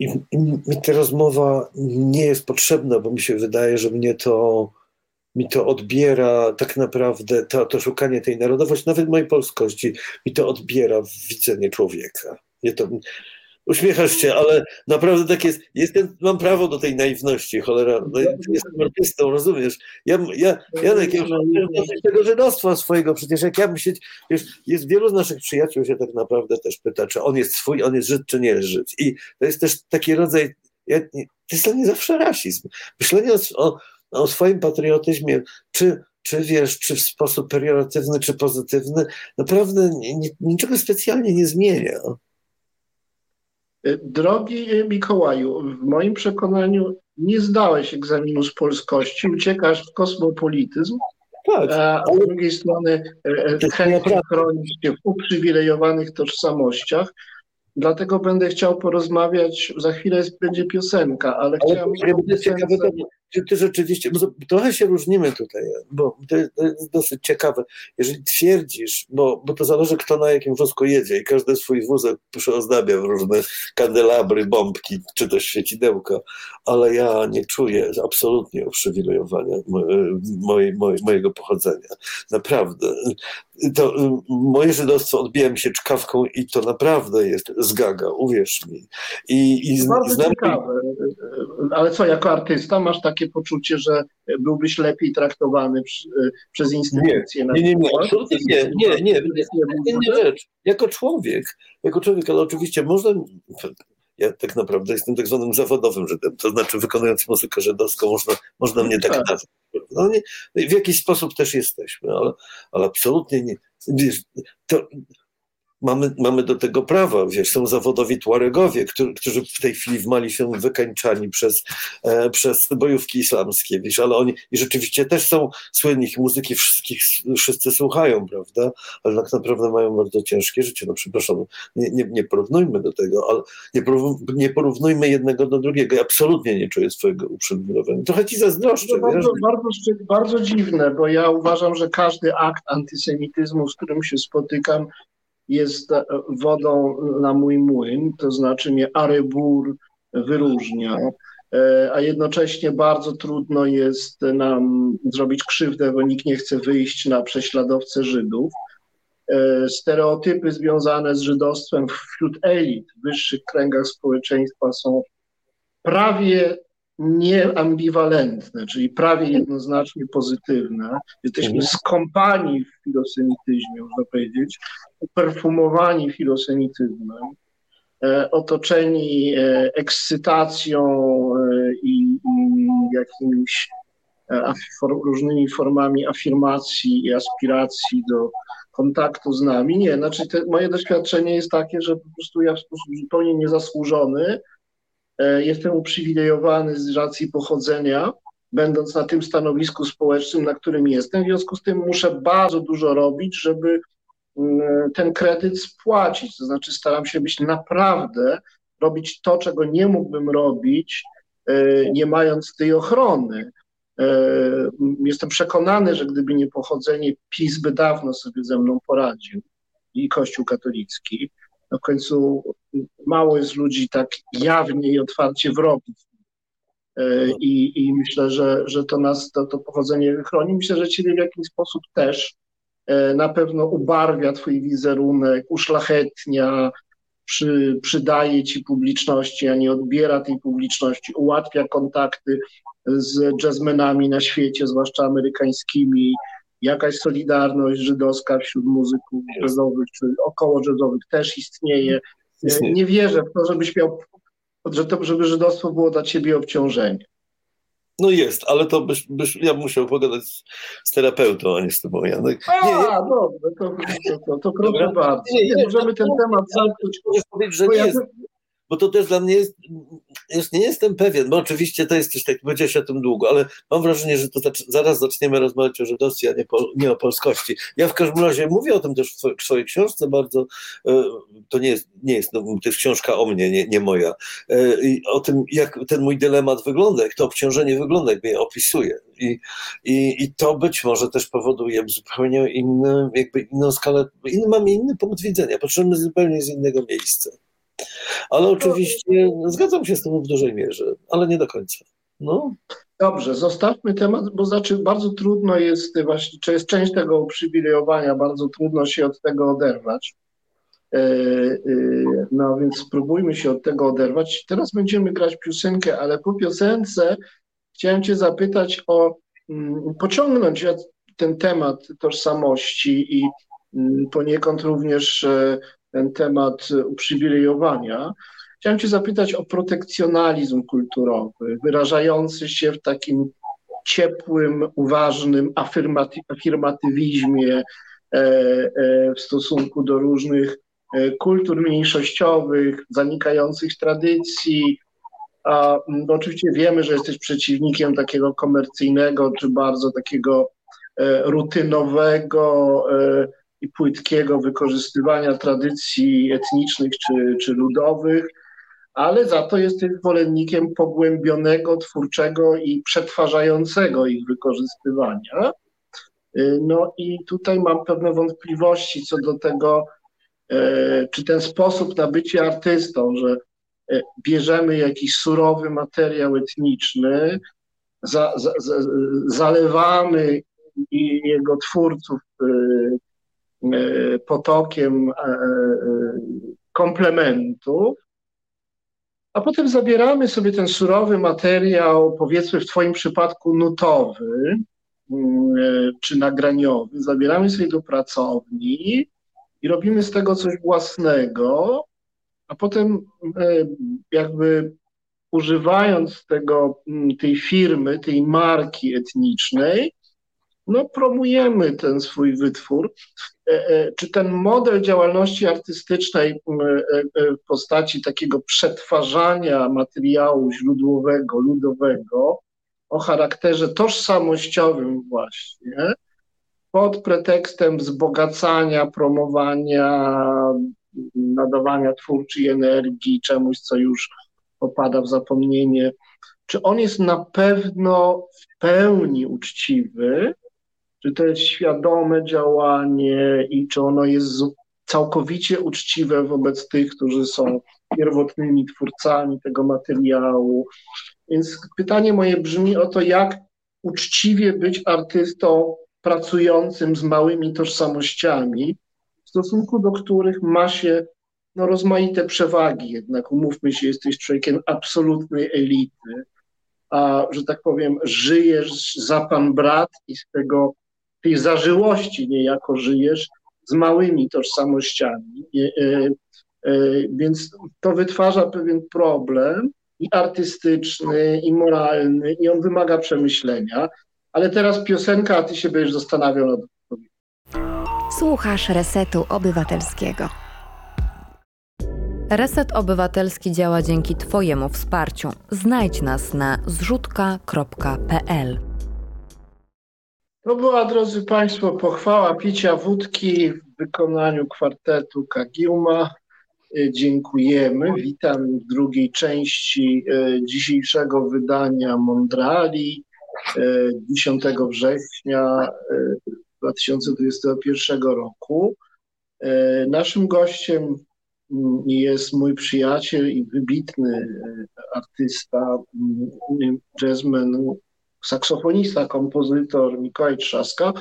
i, I mi ta rozmowa nie jest potrzebna, bo mi się wydaje, że mnie to, mi to odbiera tak naprawdę, to, to szukanie tej narodowości, nawet mojej polskości, mi to odbiera widzenie człowieka. To, Uśmiechasz się, ale naprawdę tak jest. Jestem, mam prawo do tej naiwności, cholera. No, jestem artystą, rozumiesz? Ja, ja, Janek, ja tego żydostwa swojego, przecież jak ja myśleć, wiesz, jest wielu z naszych przyjaciół się tak naprawdę też pyta, czy on jest swój, on jest Żyd, czy nie jest Żyd. I to jest też taki rodzaj, ja, to jest dla mnie zawsze rasizm. Myślenie o, o swoim patriotyzmie, czy czy wiesz, czy w sposób perioratywny, czy pozytywny, naprawdę niczego specjalnie nie zmienia. Drogi Mikołaju, w moim przekonaniu nie zdałeś egzaminu z polskości, uciekasz w kosmopolityzm, tak, a z drugiej strony e, e, chętnie chronisz się w uprzywilejowanych tożsamościach. Dlatego będę chciał porozmawiać, za chwilę będzie piosenka, ale, ale chciałem... Ty rzeczywiście, trochę się różnimy tutaj, bo to jest, dosyć ciekawe. Jeżeli twierdzisz, bo, bo to zależy kto na jakim wózku jedzie i każdy swój wózek przyozdabia w różne kandelabry, bombki czy też świecidełka, ale ja nie czuję absolutnie uprzywilejowania mojej, mojego pochodzenia. Naprawdę to y, moje żydostwo odbija mi się czkawką i to naprawdę jest zgaga, uwierz mi. I, i Bardzo znam... ciekawe. Ale co, jako artysta masz takie poczucie, że byłbyś lepiej traktowany przy, przez instytucje? Nie, nie, nie, absolutnie nie, nie, nie, nie, nie rzecz. Jako człowiek, jako człowiek, ale oczywiście można ja tak naprawdę jestem tak zwanym zawodowym Żydem, to znaczy wykonując muzykę żydowską można, można mnie tak, tak. nazwać. No nie, w jakiś sposób też jesteśmy, ale, ale absolutnie nie. Wiesz, to, mamy, mamy do tego prawa. Wiesz, są zawodowi tuaregowie, którzy, którzy w tej chwili w Mali są wykańczani przez, e, przez bojówki islamskie, wiesz, ale oni i rzeczywiście też są słynni, muzyki wszystkich, wszyscy słuchają, prawda, ale tak naprawdę mają bardzo ciężkie życie. No przepraszam, nie, nie, nie porównujmy do tego, ale nie, nie porównujmy jednego do drugiego. Ja absolutnie nie czuję swojego uprzywilejowania. Trochę ci zazdroszczę. To bardzo, bardzo, bardzo dziwne, bo ja uważam, że każdy akt antysemityzmu, z którym się spotykam, jest e, wodą na mój młyn, to znaczy mnie Arebur wyróżnia, e, a jednocześnie bardzo trudno jest nam zrobić krzywdę, bo nikt nie chce wyjść na prześladowcę Żydów. E, stereotypy związane z żydostwem wśród elit w wyższych kręgach społeczeństwa są prawie nieambiwalentne, czyli prawie jednoznacznie pozytywne. Jesteśmy mhm. skąpani w filosemityzmie, można powiedzieć, perfumowani filosemityzmem, e, otoczeni e, ekscytacją e, i, jakimiś różnymi formami afirmacji i aspiracji do kontaktu z nami. Nie, znaczy te, moje doświadczenie jest takie, że po prostu ja w sposób zupełnie niezasłużony jestem uprzywilejowany z racji pochodzenia, będąc na tym stanowisku społecznym, na którym jestem. W związku z tym muszę bardzo dużo robić, żeby mm, ten kredyt spłacić. To znaczy, staram się być naprawdę, robić to, czego nie mógłbym robić, e, nie mając tej ochrony. E, jestem przekonany, że gdyby nie pochodzenie, PiS by dawno sobie ze mną poradził i Kościół katolicki w końcu mało jest ludzi tak jawnie i otwarcie wrogów. I, I myślę, że, że to nas, to, to pochodzenie chroni. Myślę, że ciebie w jakiś sposób też na pewno ubarwia twój wizerunek, uszlachetnia, przy, przydaje ci publiczności, a nie odbiera tej publiczności, ułatwia kontakty z jazzmenami na świecie, zwłaszcza amerykańskimi, jakaś solidarność żydowska wśród muzyków jazzowych czy około jazzowych też istnieje. Nie wierzę w to, żebyś miał, żeby żydostwo było dla ciebie obciążeniem. No jest, ale to byś, byś, ja musiał pogadać z, z terapeutą, a nie z tobą, Janek. Nie, a, nie. dobrze, to, to, to, to proszę bardzo. Nie, nie, możemy ten temat zamknąć. Możesz powiedzieć, że nie jest, bo to też dla mnie jest, jest, nie jestem pewien, bo oczywiście to jest coś takiego, powiedziałeś o tym długo, ale mam wrażenie, że to zaraz zaczniemy rozmawiać o żydowstwie, a nie, po, nie o polskości. Ja w każdym razie mówię o tym też w swojej książce bardzo, e, to nie jest, nie jest no, to jest książka o mnie, nie, nie moja, e, i o tym, jak ten mój dylemat wygląda, jak to obciążenie wygląda, jak mnie opisuje. I, i, I to być może też powoduje zupełnie inny, jakby inną skalę, inny, mamy inny punkt widzenia, patrzymy zupełnie z innego miejsca. Ale oczywiście zgadzam się z tym w dużej mierze, ale nie do końca. No. Dobrze, zostawmy temat, bo znaczy bardzo trudno jest właśnie, to jest część tego uprzywilejowania, bardzo trudno się od tego oderwać. E, e, no więc spróbujmy się od tego oderwać. Teraz będziemy grać piosenkę, ale po piosence chciałem Cię zapytać o, mm, pociągnąć ten temat tożsamości i mm, poniekąd również e, ten temat uprzywilejowania. Chciałem Cię zapytać o protekcjonalizm kulturowy, wyrażający się w takim ciepłym, uważnym afirmaty, afirmatywizmie e, e, w stosunku do różnych e, kultur mniejszościowych, zanikających tradycji. A, no oczywiście wiemy, że jesteś przeciwnikiem takiego komercyjnego czy bardzo takiego rutynowego i płytkiego wykorzystywania tradycji etnicznych czy, czy ludowych, ale za to jesteś zwolennikiem pogłębionego, twórczego i przetwarzającego ich wykorzystywania. No i tutaj mam pewne wątpliwości co do tego, e, czy ten sposób na bycie artystą, że e, bierzemy jakiś surowy materiał etniczny, za, za, za, zalewamy jego twórców E, potokiem e, e, komplementów, a potem zabieramy sobie ten surowy materiał, powiedzmy w Twoim przypadku nutowy mm, czy nagraniowy, zabieramy sobie do pracowni i robimy z tego coś własnego, a potem jakby używając tego, mm, tej firmy, tej marki etnicznej, no promujemy ten swój wytwór. E, e, czy ten model działalności artystycznej e, w postaci takiego przetwarzania materiału źródłowego, ludowego o charakterze tożsamościowym właśnie, pod pretekstem wzbogacania, promowania, nadawania twórczej energii, czemuś, co już popada w zapomnienie, czy on jest na pewno w pełni uczciwy, czy to jest świadome działanie i czy ono jest całkowicie uczciwe wobec tych, którzy są pierwotnymi twórcami tego materiału. Więc pytanie moje brzmi o to, jak uczciwie być artystą pracującym z małymi tożsamościami, w stosunku do których ma się no, rozmaite przewagi. Jednak umówmy się, jesteś człowiekiem absolutnej elity, a że tak powiem, żyjesz za pan brat i z tego tej zażyłości niejako żyjesz z małymi tożsamościami. E, e, więc to wytwarza pewien problem i artystyczny, i moralny, i on wymaga przemyślenia. Ale teraz piosenka, a ty się będziesz zastanawiał nad odpowiedzią. Słuchasz Resetu Obywatelskiego. Reset Obywatelski działa dzięki Twojemu wsparciu. Znajdź nas na zrzutka.pl. To była, drodzy Państwo, pochwała picia wódki w wykonaniu kwartetu Kagiuma. E, dziękujemy. Witam w drugiej części e, dzisiejszego wydania Mondrali 10 e, września 2021 roku. Naszym gościem mm, jest mój przyjaciel i wybitny artysta, mm, jazzman, saksofonista, kompozytor Mikołaj Trzaska,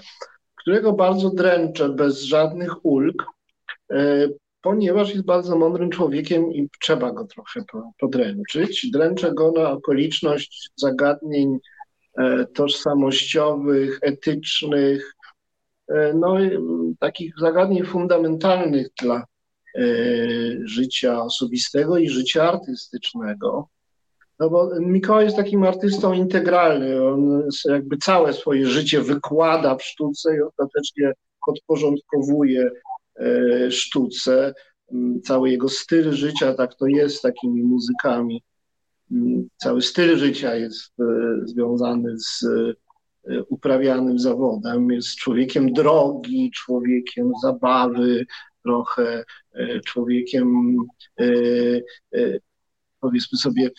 którego bardzo dręczę bez żadnych ulg, ponieważ jest bardzo mądrym człowiekiem i trzeba go trochę podręczyć. Dręczę go na okoliczność zagadnień e, tożsamościowych, etycznych, e, no takich zagadnień fundamentalnych dla e, życia osobistego i życia artystycznego. No bo Mikołaj jest takim artystą integralnym. On jakby całe swoje życie wykłada w sztuce i ostatecznie podporządkowuje E, sztuce. Mm, cały jego styl życia, tak to jest z takimi muzykami. Mm, cały styl życia jest e, związany z e, uprawianym zawodem. Jest człowiekiem drogi, człowiekiem zabawy, trochę człowiekiem, powiedzmy sobie,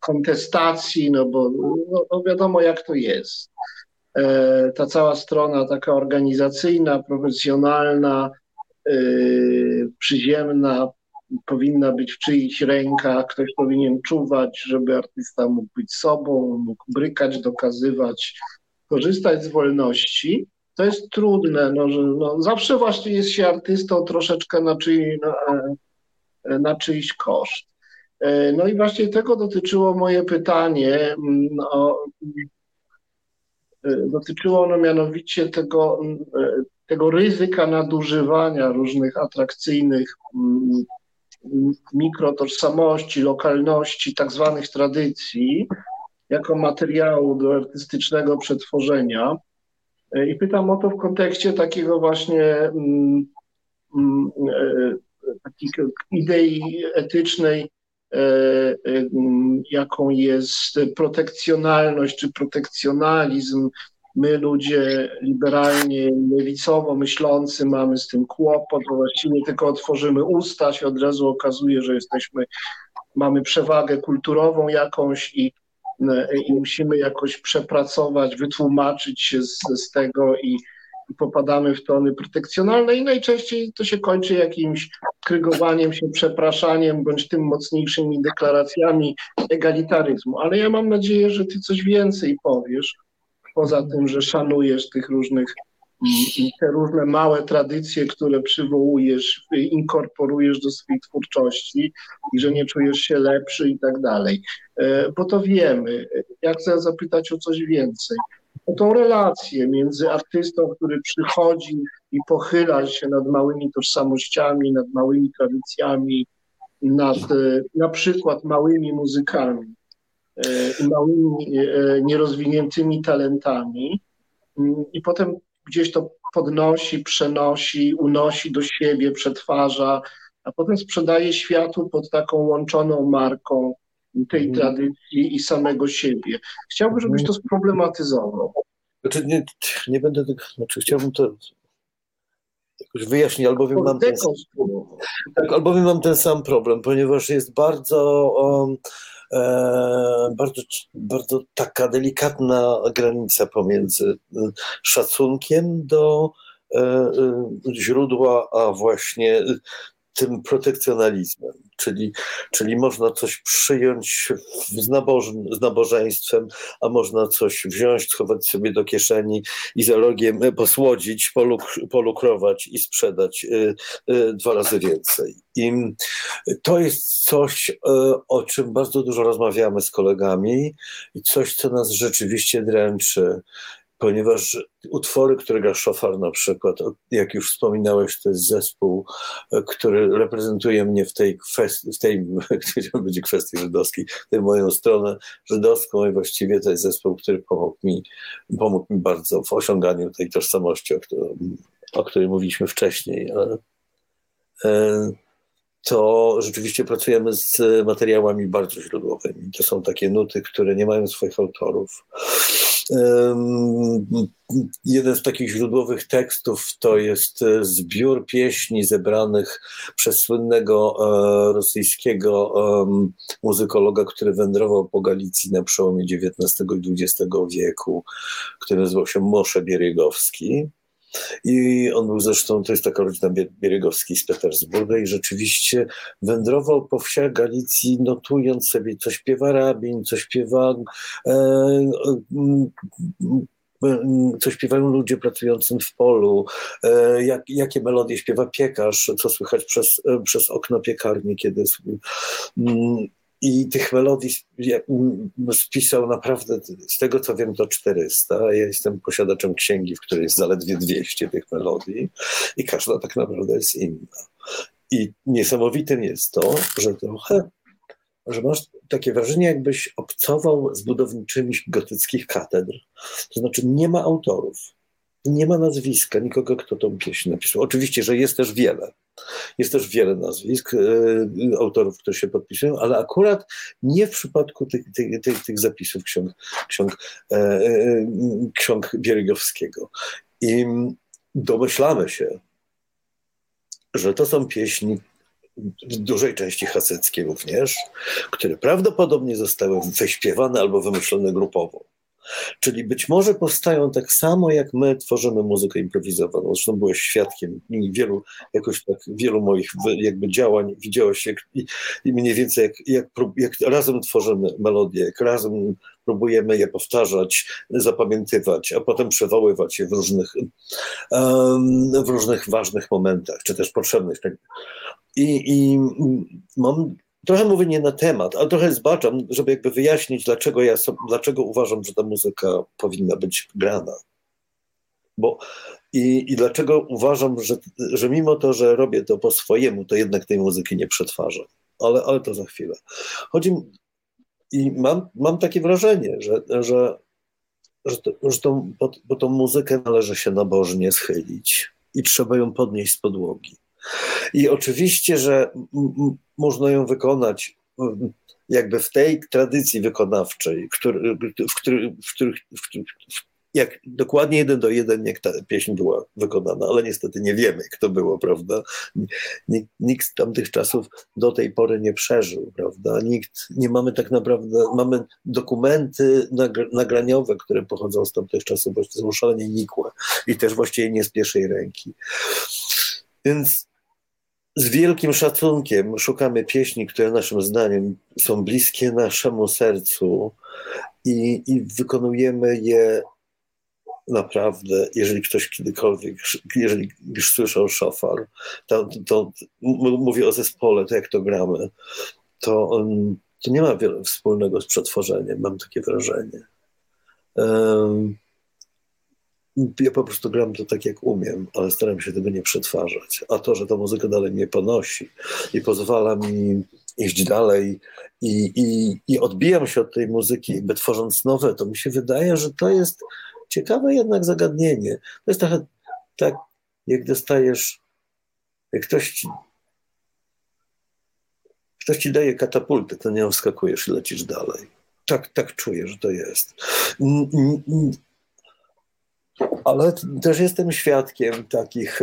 kontestacji, no bo no, no wiadomo, jak to jest. E, ta cała strona taka organizacyjna, profesjonalna, e, przyziemna powinna być w czyichś rękach, ktoś powinien czuwać, żeby artysta mógł być sobą, mógł brykać, dokazywać, korzystać z wolności. To jest trudne, no, że no, zawsze właśnie jest się artystą troszeczkę na, czyj, na, e, na czyjś koszt. No i właśnie tego dotyczyło moje pytanie. No, E, dotyczyło ono mianowicie tego, e, tego ryzyka nadużywania różnych atrakcyjnych mikrotożsamości, lokalności, tak zwanych tradycji, jako materiału do artystycznego przetworzenia. E, I pytam o to w kontekście takiego właśnie takiej idei etycznej E, e, jaką jest protekcjonalność czy protekcjonalizm. My, ludzie liberalnie, lewicowo myślący, mamy z tym kłopot, bo właściwie tylko otworzymy usta, się od razu okazuje, że jesteśmy, mamy przewagę kulturową jakąś i, i musimy jakoś przepracować, wytłumaczyć się z, z tego i, popadamy w tony protekcjonalne i najczęściej to się kończy jakimś krygowaniem się, przepraszaniem bądź tym mocniejszymi deklaracjami egalitaryzmu. Ale ja mam nadzieję, że ty coś więcej powiesz, poza tym, że szanujesz tych różnych te różne małe tradycje, które przywołujesz, inkorporujesz do swojej twórczości i że nie czujesz się lepszy i tak dalej. E, bo to wiemy. Ja chcę zapytać o coś więcej o tą relację między artystą, który przychodzi i pochyla się nad małymi tożsamościami, nad małymi tradycjami, nad e, na przykład małymi muzykami e, małymi e, nierozwiniętymi talentami mm, i potem gdzieś to podnosi, przenosi, unosi do siebie, przetwarza, a potem sprzedaje światu pod taką łączoną marką tej mhm. tradycji i samego siebie. Chciałbym, żebyś to sproblematyzował. Znaczy nie, nie będę tego, znaczy chciałbym to jakoś wyjaśnić, albowiem mam, ten, tak, albowiem mam ten sam problem, ponieważ jest bardzo, um, e, bardzo, bardzo taka delikatna granica pomiędzy e, szacunkiem do e, e, źródła, a właśnie tym protekcjonalizmem, czyli, czyli można coś przyjąć z, naboż, z nabożeństwem, a można coś wziąć, schować sobie do kieszeni i za rogiem posłodzić, poluk, polukrować i sprzedać y, y, dwa razy więcej. I to jest coś, y, o czym bardzo dużo rozmawiamy z kolegami i coś, co nas rzeczywiście dręczy ponieważ utwory, które gra Szofar na przykład, jak już wspominałeś, to jest zespół, e, który reprezentuje mnie w tej kwestii, w tej, będzie kwestii żydowskiej, tę moją stronę żydowską i właściwie to jest zespół, który pomógł mi, pomógł mi bardzo w osiąganiu tej tożsamości, o, o której mówiliśmy wcześniej. E, to rzeczywiście pracujemy z materiałami bardzo źródłowymi. To są takie nuty, które nie mają swoich autorów Jeden z takich źródłowych tekstów to jest e, zbiór pieśni zebranych przez słynnego e, rosyjskiego muzykologa, który wędrował po Galicji na przełomie XIX i XX wieku, który nazywał się Mosze Bieregowski. I on był zresztą, to jest taka rodzina Bieregowski z Petersburga i rzeczywiście wędrował po wsiach Galicji, notując sobie, co śpiewa rabin, co śpiewa e, e, co śpiewają ludzie pracujący w polu, e, jak, jakie melodie śpiewa piekarz, co słychać przez, e, przez okno piekarni, kiedy. I tych melodii spisał naprawdę, z tego co wiem, to 400. Ja jestem posiadaczem księgi, w której jest zaledwie 200 tych melodii, i każda tak naprawdę jest inna. I niesamowitym jest to, że trochę że masz takie wrażenie, jakbyś obcował z budowniczymi gotyckich katedr. To znaczy nie ma autorów, nie ma nazwiska nikogo, kto tą pieśń napisał. Oczywiście, że jest też wiele. Jest też wiele nazwisk e, autorów, którzy się podpisują, ale akurat nie w przypadku tych, tych, tych, tych zapisów ksiąg, ksiąg, e, e, ksiąg. I domyślamy się, że to są pieśni w dużej części haseckie również, które prawdopodobnie zostały wyśpiewane albo wymyślone grupowo. Czyli być może powstają tak samo, jak my tworzymy muzykę improwizowaną. Zresztą byłeś świadkiem wielu, jakoś tak, wielu moich jakby działań, widziałeś jak, i, mniej więcej jak, jak, jak razem tworzymy melodie, jak razem próbujemy je powtarzać, zapamiętywać, a potem przewoływać je w różnych, w różnych ważnych momentach, czy też potrzebnych. I, I mam trochę mówię nie na temat, ale trochę zbaczam, żeby jakby wyjaśnić, dlaczego ja dlaczego uważam, że ta muzyka powinna być grana. Bo i, i dlaczego uważam, że, że mimo to, że robię to po swojemu, to jednak tej muzyki nie przetwarzam. Ale, ale to za chwilę. Chodzi i mam, mam takie wrażenie, że, że, że, to, że tą, po, po tą muzykę należy się nabożnie schylić i trzeba ją podnieść z podłogi. I oczywiście, że można ją wykonać jakby w tej tradycji wykonawczej, w, który, w, który, w, jak dokładnie jeden do jeden, jak ta pieśń była wykonana, ale niestety nie wiemy, jak to było, prawda? Nikt, nikt z tamtych czasów do tej pory nie przeżył, prawda? Nikt, nie mamy tak naprawdę, mamy dokumenty nagraniowe, które pochodzą z tamtych czasów, bo są szalenie nikłe i też właściwie nie z pierwszej ręki. Więc z wielkim szacunkiem szukamy pieśni, które naszym zdaniem są bliskie naszemu sercu i, i wykonujemy je naprawdę, jeżeli ktoś kiedykolwiek, jeżeli już słyszał szofar, to, to, mówię o zespole, to jak to gramy, to, to nie ma wiele wspólnego z przetworzeniem, mam takie wrażenie. Um, ja po prostu gram to tak, jak umiem, ale staram się tego nie przetwarzać. A to, że ta muzyka dalej mnie ponosi i pozwala mi iść dalej i, i, i odbijam się od tej muzyki, jakby tworząc nowe, to mi się wydaje, że to jest ciekawe jednak zagadnienie. To jest trochę tak, jak dostajesz, jak ktoś ci, ktoś ci daje katapultę, to nie wskakujesz i lecisz dalej. Tak, tak czuję, że to jest ale też jestem świadkiem takich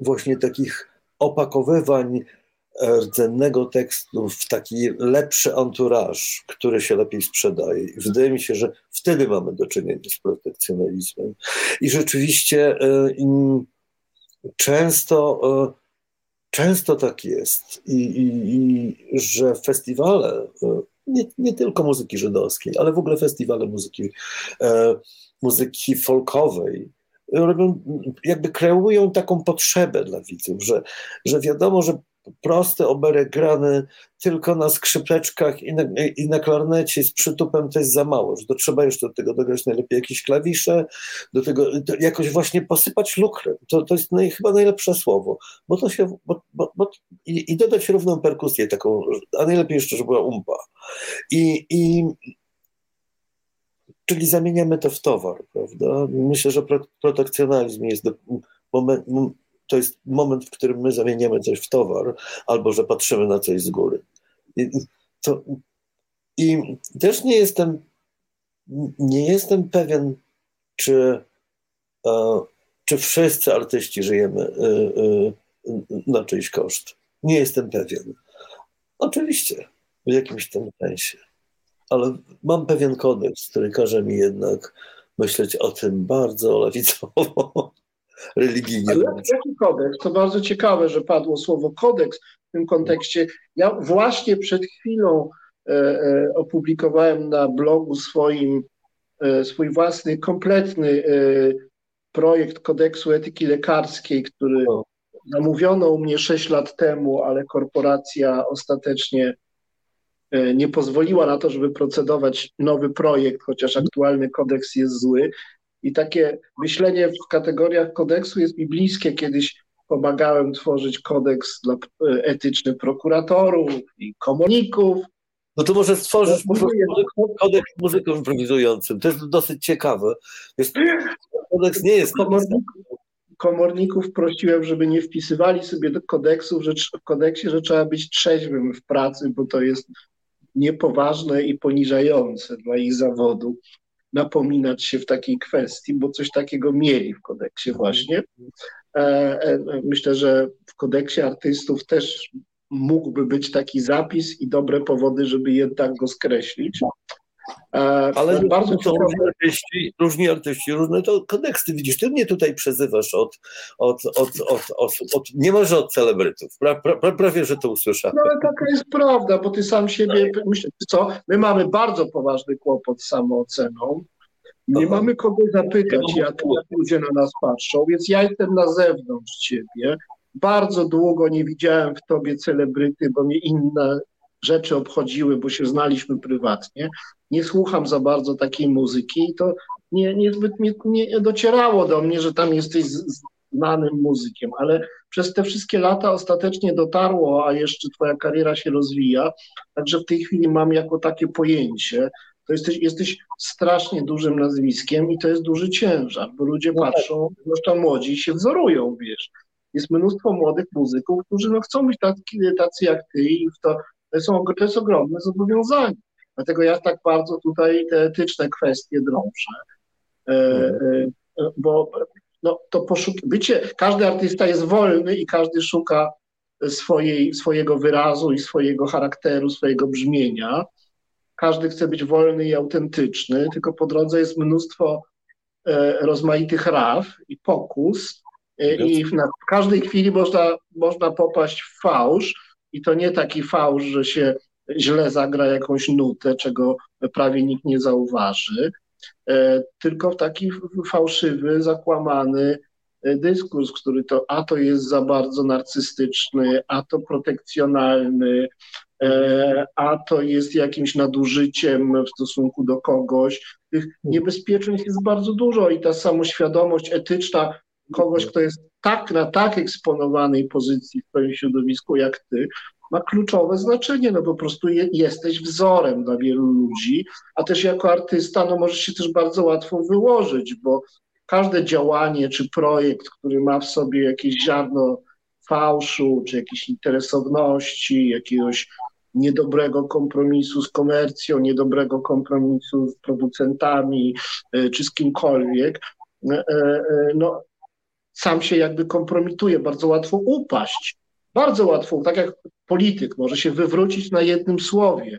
właśnie takich opakowywań e, rdzennego tekstu w taki lepszy anturaż, który się lepiej sprzedaje. I wydaje mi się, że wtedy mamy do czynienia z protekcjonalizmem. I rzeczywiście y, często, y, często tak jest. I, i, i że festiwale, nie, nie, tylko muzyki żydowskiej, ale w ogóle festiwale muzyki muzyki folkowej, robią, jakby kreują taką potrzebę dla widzów, że, że wiadomo, że prosty oberek grany tylko na skrzypeczkach i na, i na klarnecie z przytupem to jest za mało, że to trzeba jeszcze do tego dograć najlepiej jakieś klawisze, do tego jakoś właśnie posypać lukrem. To, to jest naj, chyba najlepsze słowo, bo to się, bo, bo, bo i, i, dodać równą perkusję taką, a najlepiej jeszcze, żeby była umpa. I, i Czyli zamieniamy to w towar, prawda? Myślę, że protekcjonalizm jest moment, to jest moment, w którym my zamieniamy coś w towar, albo że patrzymy na coś z góry. I, to, i też nie jestem, nie jestem pewien, czy, czy wszyscy artyści żyjemy e, e, na czyjś koszt. Nie jestem pewien. Oczywiście, w jakimś tam sensie ale mam pewien kodeks, który każe mi jednak myśleć o tym bardzo lewicowo. religijnie. Ale jaki kodeks? To bardzo ciekawe, że padło słowo kodeks w tym kontekście. Ja właśnie przed chwilą e, e, opublikowałem na blogu swoim e, swój własny, kompletny e, projekt kodeksu etyki lekarskiej, który zamówiono u mnie 6 lat temu, ale korporacja ostatecznie nie pozwoliła na to, żeby procedować nowy projekt, chociaż aktualny kodeks jest zły. I takie myślenie w kategoriach kodeksu jest mi bliskie. Kiedyś pomagałem tworzyć kodeks dla, e, etyczny prokuratorów i komuników. No to może stworzysz kodeks muzyków improwizującym. To jest dosyć ciekawe. Jest, kodeks nie jest komorników, komorników prosiłem, żeby nie wpisywali sobie do kodeksów, że, w kodeksie, że trzeba być trzeźwym w pracy, bo to jest niepoważne i poniżające dla ich zawodu napominać się w takiej kwestii, bo coś takiego mieli w kodeksie właśnie. E, e, Myślę, że w kodeksie artystów też mógłby być taki zapis i dobre powody, żeby jednak go skreślić. E, Ale bardzo ciekawe- różni artyści, różni artyści, różne to kodeksy. Widzisz, ty mnie tutaj przezywasz od, od, od, od, od, od niemalże od celebrytów. Pra, pra, pra, prawie, że to usłyszałem. No ale taka jest prawda, bo ty sam siebie, myślę, co, my mamy bardzo poważny kłopot z samooceną. Nie Aha. mamy kogo zapytać, Ja jak, jak ludzie na nas patrzą, więc ja jestem na zewnątrz ciebie. Bardzo długo nie widziałem w tobie celebryty, bo mnie inne rzeczy obchodziły, bo się znaliśmy prywatnie. Nie słucham za bardzo takiej muzyki i to nie, niezbyt nie docierało do mnie, że tam jesteś znanym muzykiem, ale przez te wszystkie lata ostatecznie dotarło, a jeszcze twoja kariera się rozwija, także w tej chwili mam jako takie pojęcie, to jesteś, jesteś strasznie dużym nazwiskiem i to jest duży ciężar, bo ludzie No tak. patrzą, zwłaszcza młodzi, i się wzorują, wiesz. Jest mnóstwo młodych muzyków, którzy no, chcą być tacy, tacy jak ty i w to, są, to jest ogromne zobowiązanie. Dlatego ja tak bardzo tutaj te etyczne kwestie drążę. E, e, bo no, to poszuk- bycie, każdy artysta jest wolny i każdy szuka swojej, swojego wyrazu i swojego charakteru, swojego brzmienia. Każdy chce być wolny i autentyczny, tylko po drodze jest mnóstwo e, rozmaitych raf i pokus i w, na, w każdej chwili można, można popaść w fałsz i to nie taki fałsz, że się źle zagra jakąś nutę, czego prawie nikt nie zauważy, e, tylko taki fałszywy, zakłamany e, dyskurs, który to a to jest za bardzo narcystyczny, a to protekcjonalny, e, a to jest jakimś nadużyciem w stosunku do kogoś. Tych niebezpieczeństw jest bardzo dużo i ta samoświadomość etyczna kogoś, kto jest tak na tak eksponowanej pozycji w swoim środowisku jak ty, ma kluczowe znaczenie, no po prostu je, jesteś wzorem dla wielu ludzi, a też jako artysta no możesz się też bardzo łatwo wyłożyć, bo każde działanie czy projekt, który ma w sobie jakieś ziarno fałszu, czy jakiejś interesowności, jakiegoś niedobrego kompromisu z komercją, niedobrego kompromisu z producentami, e, czy z kimkolwiek, e, e, no sam się jakby kompromituje, bardzo łatwo upaść. Bardzo łatwo, tak jak polityk może się wywrócić na jednym słowie.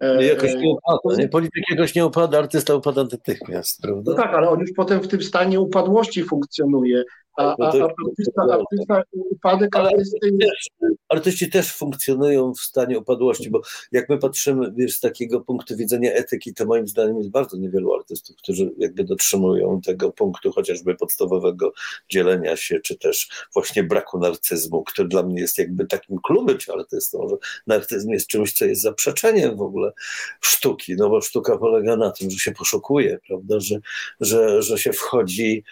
E, jakoś e, nie upada. Nie? Polityk jakoś nie upada, artysta upada natychmiast, prawda? No tak, ale on już potem w tym stanie upadłości funkcjonuje. A, a, a artysta, artysta, upadek Ale artysty też, artyści też funkcjonują w stanie upadłości, bo jak my patrzymy wiesz, z takiego punktu widzenia etyki, to moim zdaniem jest bardzo niewielu artystów, którzy jakby dotrzymują tego punktu chociażby podstawowego dzielenia się, czy też właśnie braku narcyzmu, który dla mnie jest jakby takim klubem artystą, że narcyzm jest czymś, co jest zaprzeczeniem w ogóle sztuki, no bo sztuka polega na tym, że się poszukuje, prawda, że, że, że się wchodzi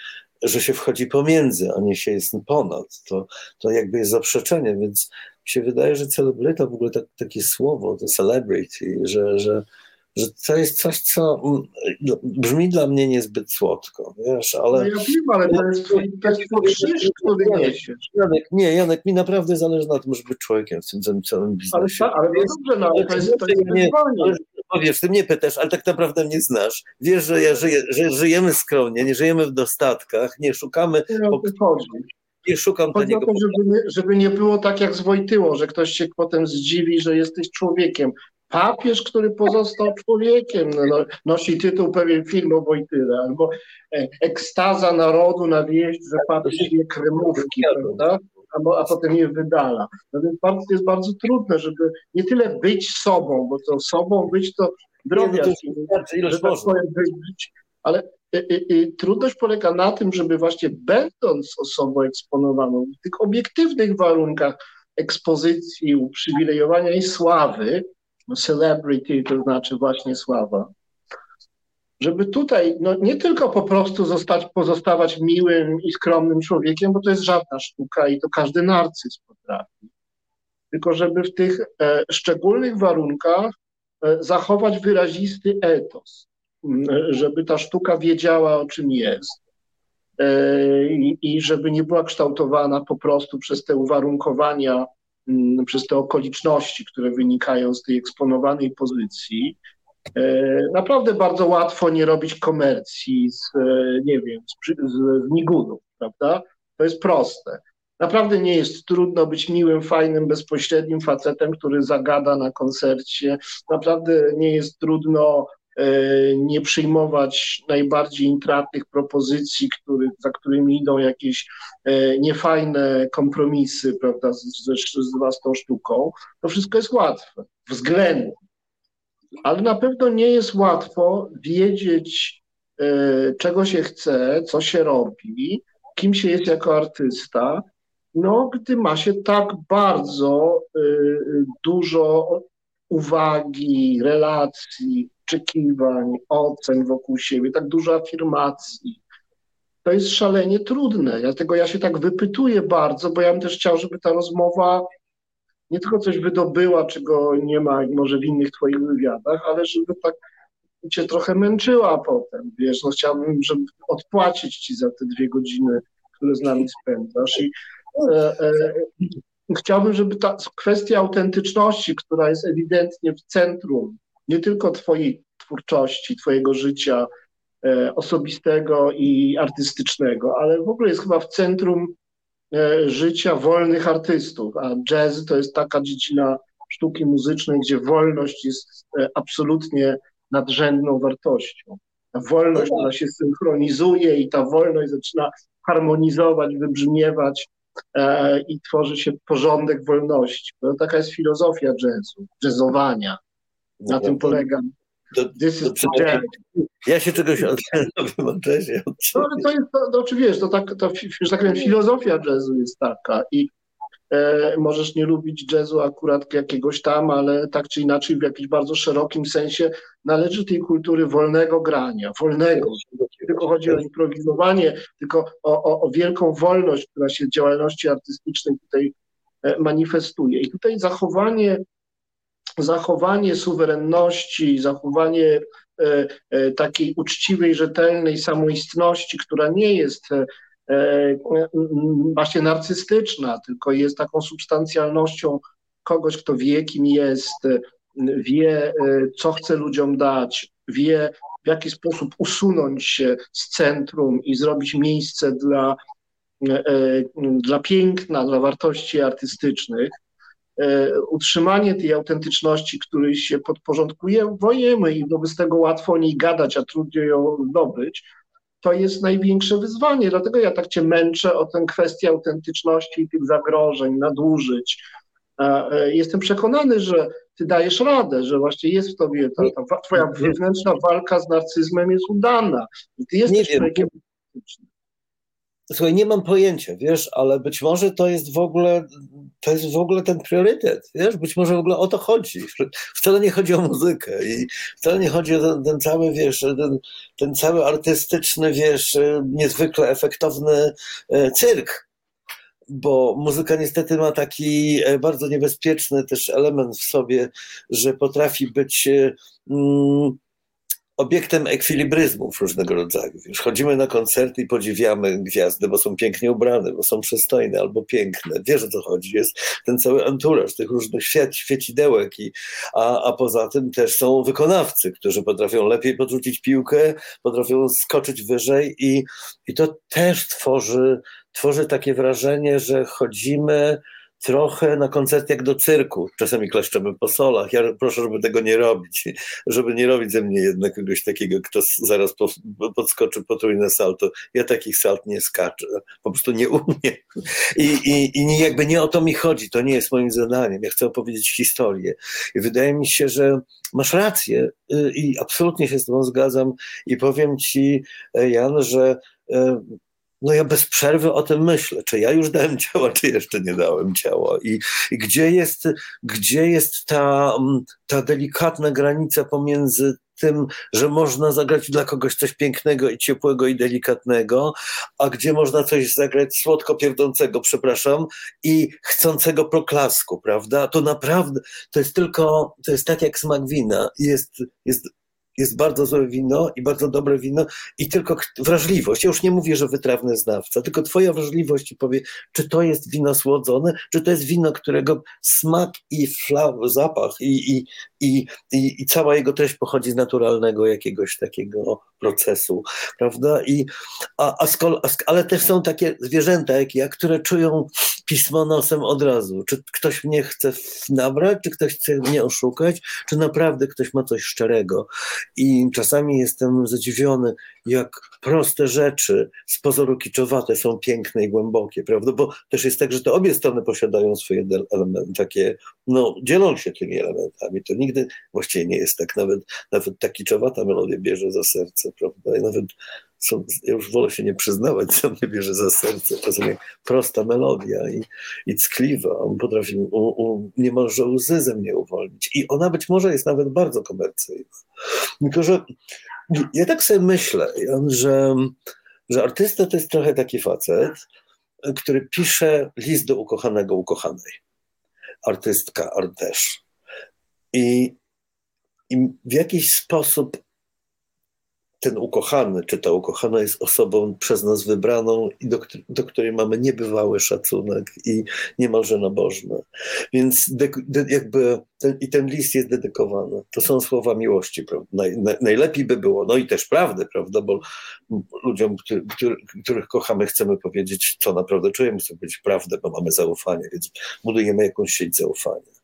że się wchodzi pomiędzy, a nie się jest ponad. To, to jakby jest zaprzeczenie, więc mi się wydaje, że celebryta, w ogóle tak, takie słowo, to celebrity, że, że, że to jest coś, co mm, brzmi dla mnie niezbyt słodko, wiesz, ale... No ja wiem, ale to jest twój krzyż, który niesiesz. Janek, nie, Janek, mi naprawdę zależy na tym, żeby być człowiekiem w tym całym- całym Ale, biznesie. ale no dobrze, no, ale to jest, to jest Nie, wyzwanie. Ale- Bo wiesz, ty mnie pytasz, ale tak naprawdę mnie znasz. Wiesz, że, ja żyję, że żyjemy skromnie, nie żyjemy w dostatkach, nie szukamy, Nie o szukam Chodzi o taniego to, żeby nie, żeby nie było tak jak z Wojtyło, że ktoś się potem zdziwi, że jesteś człowiekiem. papież, który pozostał człowiekiem, no, nosi tytuł pewien filmu Wojtyla, albo e, ekstaza narodu na wieść, że papież je kremówki, prawda? A, a potem je wydala. No więc bardzo, jest bardzo trudne, żeby nie tyle być sobą, bo to sobą być to drobiazg, że tak powiem, być, ale y, y, y, trudność polega na tym, żeby właśnie będąc osobą eksponowaną w tych obiektywnych warunkach ekspozycji, uprzywilejowania i sławy, no celebrity to znaczy właśnie sława, żeby tutaj no, nie tylko po prostu zostać, pozostawać miłym i skromnym człowiekiem, bo to jest żadna sztuka i to każdy narcyz potrafi, tylko żeby w tych e, szczególnych warunkach e, zachować wyrazisty etos, żeby ta sztuka wiedziała, o czym jest. E, I, żeby nie była kształtowana po prostu przez te uwarunkowania, przez te okoliczności, które wynikają z tej eksponowanej pozycji, naprawdę bardzo łatwo nie robić komercji z, e, nie wiem, z, z, z migunów, prawda? To jest proste. Naprawdę nie jest trudno być miłym, fajnym, bezpośrednim facetem, który zagada na koncercie. Naprawdę nie jest trudno e, nie przyjmować najbardziej intratnych propozycji, który, za którymi idą jakieś e, niefajne kompromisy, prawda, z, z, z własną sztuką. To wszystko jest łatwe, względnie ale na pewno nie jest łatwo wiedzieć, e, czego się chce, co się robi, kim się jest jako artysta, no, gdy ma się tak bardzo e, dużo uwagi, relacji, oczekiwań, ocen wokół siebie, tak dużo afirmacji. To jest szalenie trudne. Dlatego ja się tak wypytuję bardzo, bo ja bym też chciał, żeby ta rozmowa nie tylko coś wydobyła, czego nie ma może w innych twoich wywiadach, ale żeby tak cię trochę męczyła potem, wiesz, no chciałbym, żeby odpłacić ci za te dwie godziny, które z nami spędzasz. I e, e, chciałbym, żeby ta kwestia autentyczności, która jest ewidentnie w centrum nie tylko twojej twórczości, twojego życia e, osobistego i artystycznego, ale w ogóle jest chyba w centrum życia wolnych artystów, a jazz to jest taka dziedzina sztuki muzycznej, gdzie wolność jest e, absolutnie nadrzędną wartością. Ta wolność, ona się synchronizuje i ta wolność zaczyna harmonizować, wybrzmiewać e, i tworzy się porządek wolności. To taka jest filozofia jazzu, jazzowania. Na tym polega to, This is to ja się czegoś od No, ale to jest, to, to, wiesz, to tak, to, że tak powiem, filozofia jazzu jest taka i e, możesz nie lubić jazzu akurat jakiegoś tam, ale tak czy inaczej w jakimś bardzo szerokim sensie należy tej kultury wolnego grania, wolnego. Nie tylko chodzi o improwizowanie, tylko o, o, o wielką wolność, która się w działalności artystycznej tutaj e, manifestuje. I tutaj zachowanie zachowanie suwerenności, zachowanie e, e, takiej uczciwej, rzetelnej samoistności, która nie jest e, właśnie narcystyczna, tylko jest taką substancjalnością kogoś, kto wie, kim jest, wie, co chce ludziom dać, wie, w jaki sposób usunąć się z centrum i zrobić miejsce dla, dla piękna, dla wartości artystycznych. E, utrzymanie tej autentyczności, której się podporządkujemy i wobec tego łatwo o niej gadać, a trudniej ją zdobyć, to jest największe wyzwanie. Dlatego ja tak cię męczę o tę kwestię autentyczności i tych zagrożeń, nadużyć. E, jestem przekonany, że ty dajesz radę, że właśnie jest w tobie ta, ta twoja wewnętrzna walka z narcyzmem jest udana. I ty jesteś człowiekiem Słuchaj, nie mam pojęcia, wiesz, ale być może to jest w ogóle, to jest w ogóle ten priorytet, wiesz, być może w ogóle o to chodzi. Wcale nie chodzi o muzykę i wcale nie chodzi o ten, ten cały, wiesz, ten, ten, cały artystyczny, wiesz, niezwykle efektowny e, cyrk, bo muzyka niestety ma taki e, bardzo niebezpieczny też element w sobie, że potrafi być e, mm, obiektem ekwilibryzmów różnego rodzaju. Już chodzimy na koncerty i podziwiamy gwiazdy, bo są pięknie ubrane, bo są przystojne albo piękne. Wiesz o co chodzi. Jest ten cały anturaż tych różnych świat, świecidełek. I, a, a poza tym też są wykonawcy, którzy potrafią lepiej podrzucić piłkę, potrafią skoczyć wyżej i, i to też tworzy, tworzy takie wrażenie, że chodzimy trochę na koncert jak do cyrku. Czasami klaszczemy po solach. Ja proszę, żeby tego nie robić. Żeby nie robić ze mnie jednak kogoś takiego, kto zaraz podskoczy potrójne salto. Ja takich salt nie skaczę. Po prostu nie umiem. I, i, I jakby nie o to mi chodzi. To nie jest moim zadaniem. Ja chcę opowiedzieć historię. I wydaje mi się, że masz rację y, i absolutnie się z tobą zgadzam i powiem ci, Jan, że e, no ja bez przerwy o tym myślę, czy ja już dałem ciała, czy jeszcze nie dałem ciała i, i gdzie jest, gdzie jest ta, mm, ta delikatna granica pomiędzy tym, że można zagrać dla kogoś coś pięknego i ciepłego i delikatnego, a gdzie można coś zagrać słodko pierdzącego, przepraszam, i chcącego proklasku, prawda? To naprawdę, to jest tylko, to jest tak jak smak wina. Jest, jest jest bardzo złe wino i bardzo dobre wino i tylko wrażliwość. Ja już nie mówię, że wytrawny znawca, tylko twoja wrażliwość ci powie, czy to jest wino słodzone, czy to jest wino, którego smak i zapach i, i, i, i, i cała jego treść pochodzi z naturalnego jakiegoś takiego procesu, prawda? I, a, a, skol, a ale też są takie zwierzęta jak ja, które czują pismo nosem od razu. Czy ktoś mnie chce nabrać, czy ktoś chce mnie oszukać, czy naprawdę ktoś ma coś szczerego. I czasami jestem zadziwiony, jak proste rzeczy z pozoru kiczowate są piękne i głębokie, prawda? Bo też jest tak, że to obie strony posiadają swoje elementy, takie, no, dzielą się tymi elementami. To nigdy właściwie nie jest tak. Nawet, nawet ta kiczowata melodia bierze za serce, prawda? I nawet są, ja już wolę się nie przyznawać, co mnie bierze za serce. Czasem jak prosta melodia i, i ckliwa. On potrafi u, u, niemalże łzy ze mnie uwolnić. I ona być może jest nawet bardzo komercyjna. Tylko, że ja tak sobie myślę, że, że artysta to jest trochę taki facet, który pisze list do ukochanego, ukochanej. Artystka, też. I, I w jakiś sposób ten ukochany, czy ta ukochana jest osobą przez nas wybraną i do, do której mamy niebywały szacunek i niemalże nabożny. Więc de, de, jakby ten, i ten list jest dedykowany. To są słowa miłości, prawda? Naj, naj, najlepiej by było, no i też prawdy, prawda, bo ludziom, który, których kochamy, chcemy powiedzieć, co naprawdę czujemy, chcemy powiedzieć prawdę, bo mamy zaufanie, więc budujemy jakąś sieć zaufania.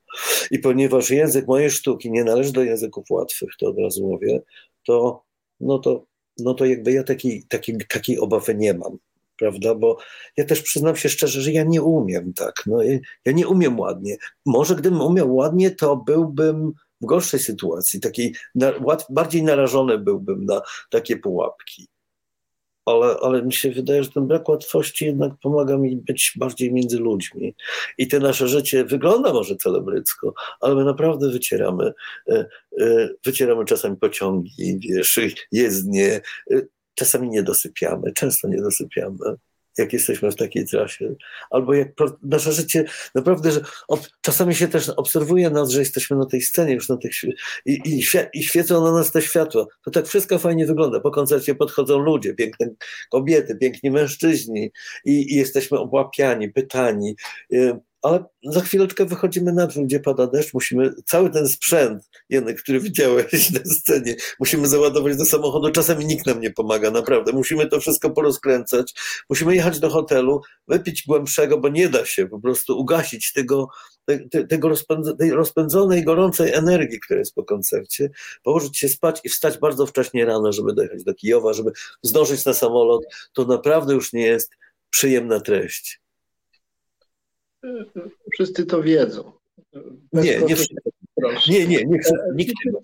I ponieważ język mojej sztuki nie należy do języków łatwych, to od razu mówię, to no to, no to jakby ja takiej, takiej, takiej obawy nie mam, prawda? Bo ja też przyznam się szczerze, że ja nie umiem tak. No, ja nie umiem ładnie. Może gdybym umiał ładnie, to byłbym w gorszej sytuacji, takiej bardziej narażony byłbym na takie pułapki ale, ale mi się wydaje, że ten brak łatwości jednak pomaga mi być bardziej między ludźmi. I te nasze życie wygląda może celebrycko, ale my naprawdę wycieramy, e, e, wycieramy czasami pociągi, wiesz, jezdnie, e, czasami nie dosypiamy, często nie dosypiamy jak jesteśmy w takiej trasie, albo jak nasze życie naprawdę, że ob, czasami się też obserwuje nas, że jesteśmy na tej scenie już na tych i, i, i świecą na nas te światła. To tak wszystko fajnie wygląda. Po koncercie podchodzą ludzie, piękne kobiety, piękni mężczyźni i, i jesteśmy obłapiani, pytani. Y, ale za chwileczkę wychodzimy na dwór, gdzie pada deszcz, musimy cały ten sprzęt, jeden, który widziałeś na scenie, musimy załadować do samochodu, czasami nikt nam nie pomaga, naprawdę, musimy to wszystko porozkręcać, musimy jechać do hotelu, wypić głębszego, bo nie da się po prostu ugasić tego, te, tego tej rozpędzonej, gorącej energii, która jest po koncercie, położyć się spać i wstać bardzo wcześnie rano, żeby dojechać do Kijowa, żeby zdążyć na samolot, to naprawdę już nie jest przyjemna treść. Wszyscy to wiedzą. Bez nie, nie wszyscy. Nie, nie, nie wszyscy, nikt nie wie.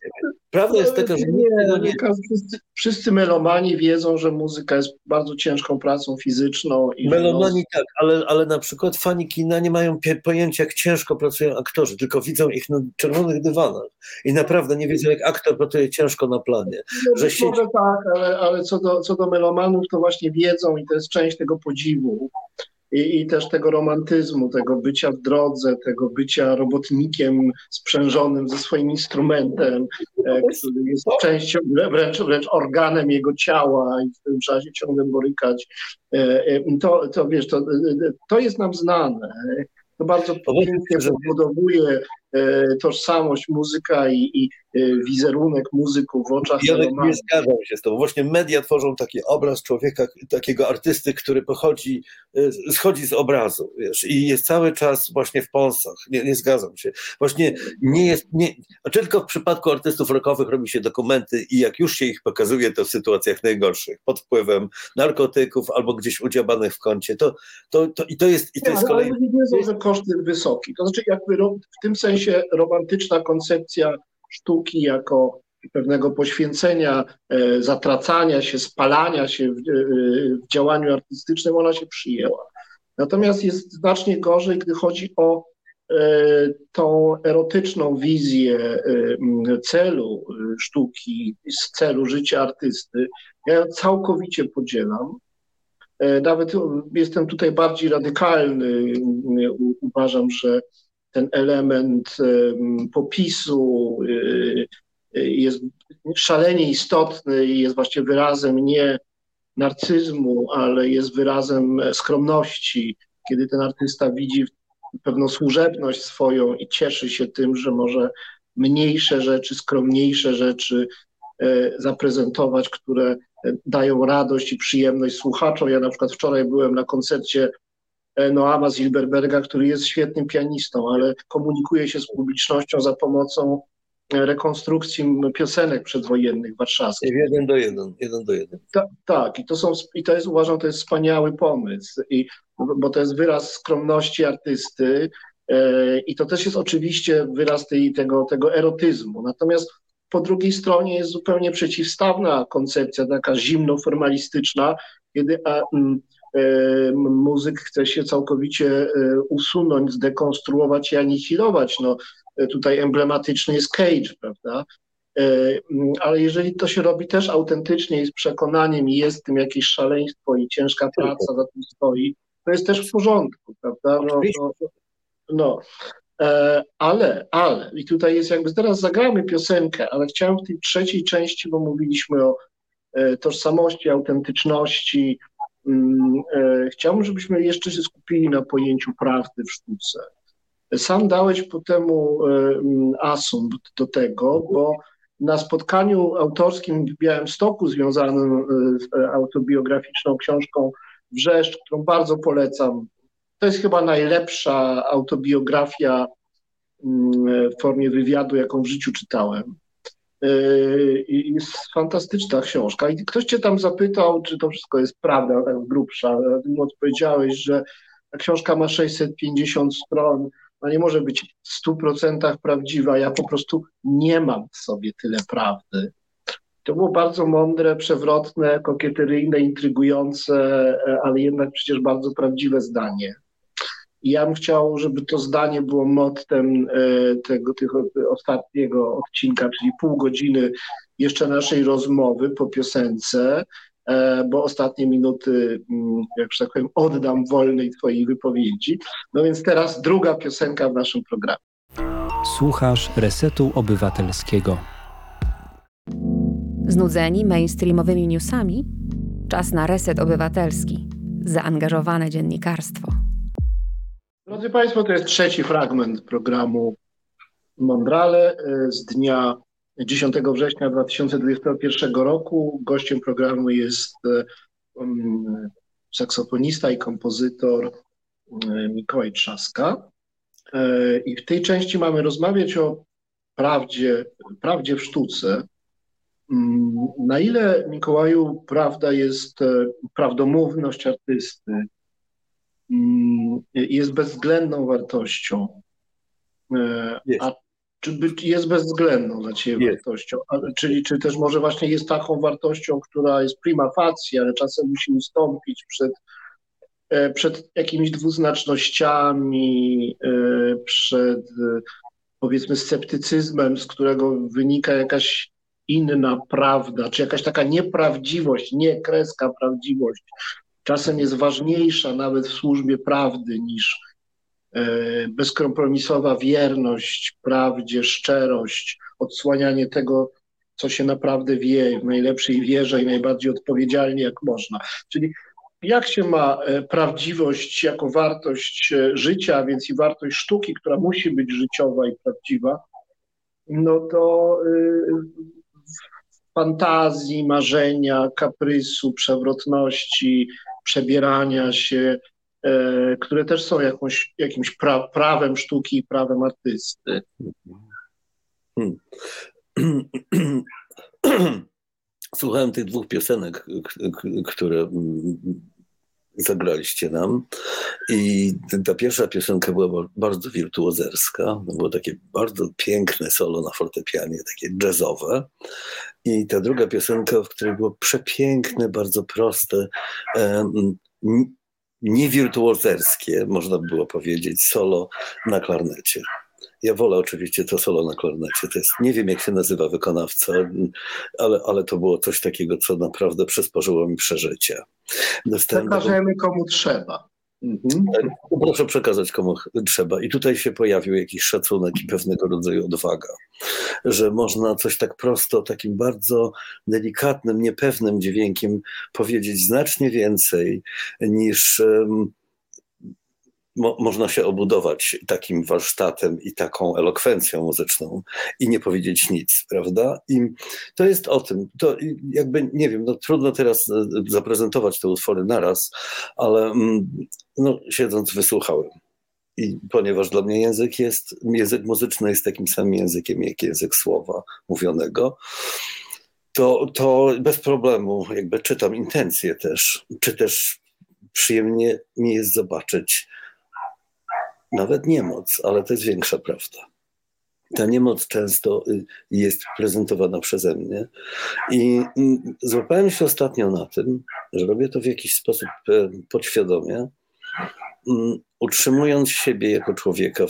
Prawda jest taka, że nie, nie. Wszyscy, wszyscy melomani wiedzą, że muzyka jest bardzo ciężką pracą fizyczną. I melomani tak, ale, ale na przykład fani kina nie mają pojęcia, jak ciężko pracują aktorzy, tylko widzą ich na czerwonych dywanach i naprawdę nie wiedzą, jak aktor pracuje ciężko na planie. No, że siedzi... Może tak, ale, ale co, do, co do melomanów, to właśnie wiedzą i to jest część tego podziwu i, i też tego romantyzmu, tego bycia w drodze, tego bycia robotnikiem sprzężonym ze swoim instrumentem, e, który jest częścią, wręcz, wręcz organem jego ciała i w tym trzeba się ciągle borykać. E, e, to, to wiesz, to, to jest nam znane. To bardzo pięknie zabudowuje e, tożsamość, muzyka i, i e, wizerunek muzyków w oczach Ja nie zgadzam się z tobą. Właśnie media tworzą taki obraz człowieka, takiego artysty, który pochodzi, e, schodzi z obrazu, wiesz, i jest cały czas właśnie w pąsach. Nie, nie zgadzam się. Właśnie nie jest, nie, tylko w przypadku artystów rockowych robi się dokumenty i jak już się ich pokazuje, to w sytuacjach najgorszych, pod wpływem narkotyków albo gdzieś udziabanych w kącie. To, to, to, I to jest, i to jest ale kolejny... nie wiedzą, że koszt jest wysoki. To znaczy jakby w tym sensie romantyczna koncepcja sztuki jako pewnego poświęcenia, e, zatracania się, spalania się w, e, w działaniu artystycznym, ona się przyjęła. Natomiast jest znacznie gorzej, gdy chodzi o e, tą erotyczną wizję celu sztuki, celu życia artysty. Ja całkowicie podzielam. Nawet jestem tutaj bardziej radykalny. Uważam, że ten element popisu y, y, jest szalenie istotny i jest właśnie wyrazem nie narcyzmu, ale jest wyrazem skromności, kiedy ten artysta widzi pewną służebność swoją i cieszy się tym, że może mniejsze rzeczy, skromniejsze rzeczy e, zaprezentować, które dają radość i przyjemność słuchaczom. Ja na przykład wczoraj byłem na koncercie E, Noama Zilberberga, który jest świetnym pianistą, ale komunikuje się z publicznością za pomocą e, rekonstrukcji piosenek przedwojennych warszawskich. Jeden do jeden, jeden do jeden. Ta, tak, i to, są, i to jest, uważam, to jest wspaniały pomysł, i, bo to jest wyraz skromności artysty e, i to też jest oczywiście wyraz tej, tego, tego erotyzmu. Natomiast po drugiej stronie jest zupełnie przeciwstawna koncepcja, taka zimno-formalistyczna, kiedy a, m, E, muzyk chce się całkowicie e, usunąć, zdekonstruować i anihilować. No, e, tutaj emblematyczny jest Cage, prawda? Ale jeżeli to się robi też autentycznie i z przekonaniem i jest w tym jakieś szaleństwo i ciężka praca za tym stoi, to jest też w porządku, prawda? No, no, no. Ale, ale, i tutaj jest jakby, teraz zagramy piosenkę, ale chciałem w tej trzeciej części, bo mówiliśmy o tożsamości, autentyczności, e, chciałbym, żebyśmy jeszcze się skupili na pojęciu prawdy w sztuce. Sam dałeś po temu e, mm, asumpt do tego, bo na spotkaniu autorskim w Białymstoku związanym e, z autobiograficzną książką Wrzeszcz, którą bardzo polecam. To jest chyba najlepsza autobiografia mm, w formie wywiadu, jaką w życiu czytałem. Yy, jest fantastyczna książka. I ktoś cię tam zapytał, czy to wszystko jest prawda, tak grubsza. Ty odpowiedziałeś, że ta książka ma 650 stron, a nie może być w 100% prawdziwa. Ja po prostu nie mam w sobie tyle prawdy. To było bardzo mądre, przewrotne, kokieteryjne, intrygujące, ale jednak przecież bardzo prawdziwe zdanie. I ja bym chciał, żeby to zdanie było mottem e, tego, tego ostatniego odcinka, czyli pół godziny jeszcze naszej rozmowy po piosence, e, bo ostatnie minuty, mm, jak że tak powiem, oddam wolnej Twojej wypowiedzi. No więc teraz druga piosenka w naszym programie. Słuchasz Resetu Obywatelskiego. Znudzeni mainstreamowymi newsami? Czas na reset obywatelski. Zaangażowane dziennikarstwo. Drodzy Państwo, to jest trzeci fragment programu Mondrale e, z dnia 10 września 2021 roku. Gościem programu jest e, um, saksofonista i kompozytor e, Mikołaj Trzaska. I w tej części mamy rozmawiać o prawdzie, prawdzie w sztuce. Mm, na ile, Mikołaju, prawda jest prawdomówność artysty, jest bezwzględną wartością. E, jest. A czy jest bezwzględną dla Ciebie jest. wartością? A, czyli czy też może właśnie jest taką wartością, która jest prima facie, ale czasem musi ustąpić przed, e, przed jakimiś dwuznacznościami, e, przed powiedzmy sceptycyzmem, z którego wynika jakaś inna prawda, czy jakaś taka nieprawdziwość, nie kreska prawdziwość czasem jest ważniejsza nawet w służbie prawdy niż e, bezkompromisowa wierność prawdzie, szczerość, odsłanianie tego, co się naprawdę wie, w najlepszej wierze i najbardziej odpowiedzialnie jak można. Czyli jak się ma e, prawdziwość jako wartość e, życia, a więc i wartość sztuki, która musi być życiowa i prawdziwa, no to fantazji, marzenia, kaprysu, przewrotności, przebierania się, które też są jakąś, jakimś pra, prawem sztuki i prawem artysty. Hmm. Słuchałem tych dwóch piosenek, które mm, zagraliście nam. I ta pierwsza piosenka była bardzo wirtuozerska. Było takie bardzo piękne solo na fortepianie, takie jazzowe. I ta druga piosenka, w której było przepiękne, bardzo proste, niewirtuozerskie, można było powiedzieć, solo na klarnecie. Ja wolę oczywiście to solo na klarnecie. To jest, nie wiem, jak się nazywa wykonawca, ale, ale to było coś takiego, co naprawdę przysporzyło mi przeżycie. Przekażemy komu trzeba. Mhm. Proszę przekazać komu trzeba. I tutaj się pojawił jakiś szacunek i pewnego rodzaju odwaga, że można coś tak prosto, takim bardzo delikatnym, niepewnym dźwiękiem powiedzieć znacznie więcej niż mo można się obudować takim warsztatem i taką elokwencją muzyczną i nie powiedzieć nic, prawda? I to jest o tym. To jakby, nie wiem, no trudno teraz e, zaprezentować te utwory naraz, ale mm, no, siedząc wysłuchałem. I ponieważ dla mnie język jest, język muzyczny jest takim samym językiem jak język słowa mówionego, to, to bez problemu jakby czytam intencje też, czy też przyjemnie mi jest zobaczyć, nawet niemoc, ale to jest większa prawda. Ta niemoc często y, jest prezentowana przeze mnie i mm, złapałem się ostatnio na tym, że robię to w jakiś sposób e, podświadomie, mm, utrzymując siebie jako człowieka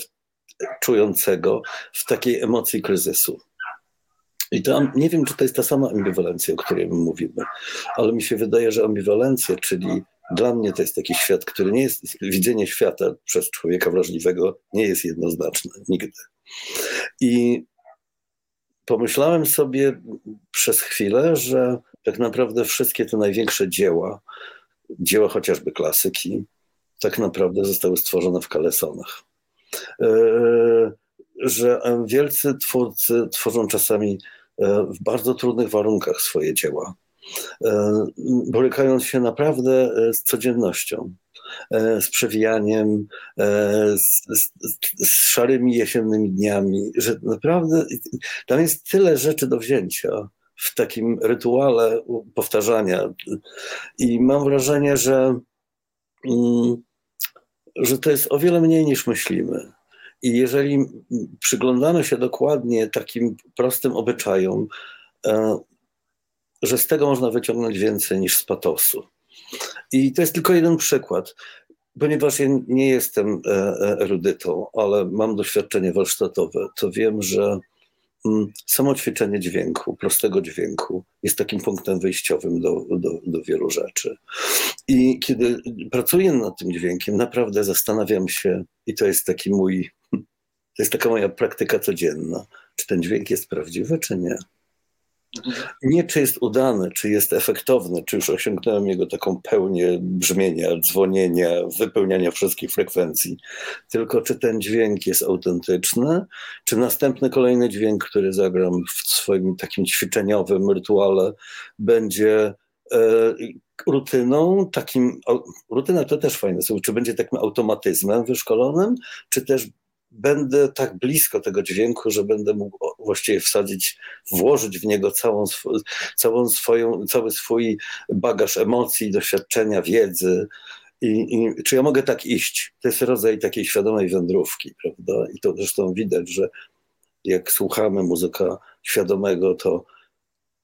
czującego w takiej emocji kryzysu. I to nie wiem, czy to jest ta sama ambiwalencja, o której mówimy, ale mi się wydaje, że ambiwalencja, czyli dla mnie to jest taki świat, który nie jest, widzenie świata przez człowieka wrażliwego nie jest jednoznaczne, nigdy. I pomyślałem sobie przez chwilę, że tak naprawdę wszystkie te największe dzieła, dzieła chociażby klasyki, tak naprawdę zostały stworzone w kalesonach. Yy, że wielcy twórcy tworzą czasami e, w bardzo trudnych warunkach swoje dzieła E, borykając się naprawdę e, z codziennością, e, z przewijaniem, z, z, z, szarymi jesiennymi dniami, że naprawdę tam jest tyle rzeczy do wzięcia w takim rytuale powtarzania. I mam wrażenie, że, mm, że to jest o wiele mniej niż myślimy. I jeżeli przyglądamy się dokładnie takim prostym obyczajom, że z tego można wyciągnąć więcej niż z patosu. I to jest tylko jeden przykład. Ponieważ ja nie jestem e, e, erudytą, ale mam doświadczenie warsztatowe, to wiem, że mm, samo ćwiczenie dźwięku, prostego dźwięku, jest takim punktem wyjściowym do, do, do wielu rzeczy. I kiedy pracuję nad tym dźwiękiem, naprawdę zastanawiam się, i to jest taki mój, to jest taka moja praktyka codzienna, czy ten dźwięk jest prawdziwy, czy nie. Nie czy jest udany, czy jest efektowny, czy już osiągnąłem jego taką pełnię brzmienia, dzwonienia, wypełniania wszystkich frekwencji, tylko czy ten dźwięk jest autentyczny, czy następny kolejny dźwięk, który zagram w swoim takim ćwiczeniowym rytuale, będzie e, rutyną, takim, rutyna to też fajne słowo, czy będzie takim automatyzmem wyszkolonym, czy też będę tak blisko tego dźwięku, że będę mógł właściwie wsadzić, włożyć w niego całą, całą swoją, cały swój bagaż emocji, doświadczenia, wiedzy. I, I, czy ja mogę tak iść? To jest rodzaj takiej świadomej wędrówki, prawda? I to zresztą widać, że jak słuchamy muzyka świadomego, to,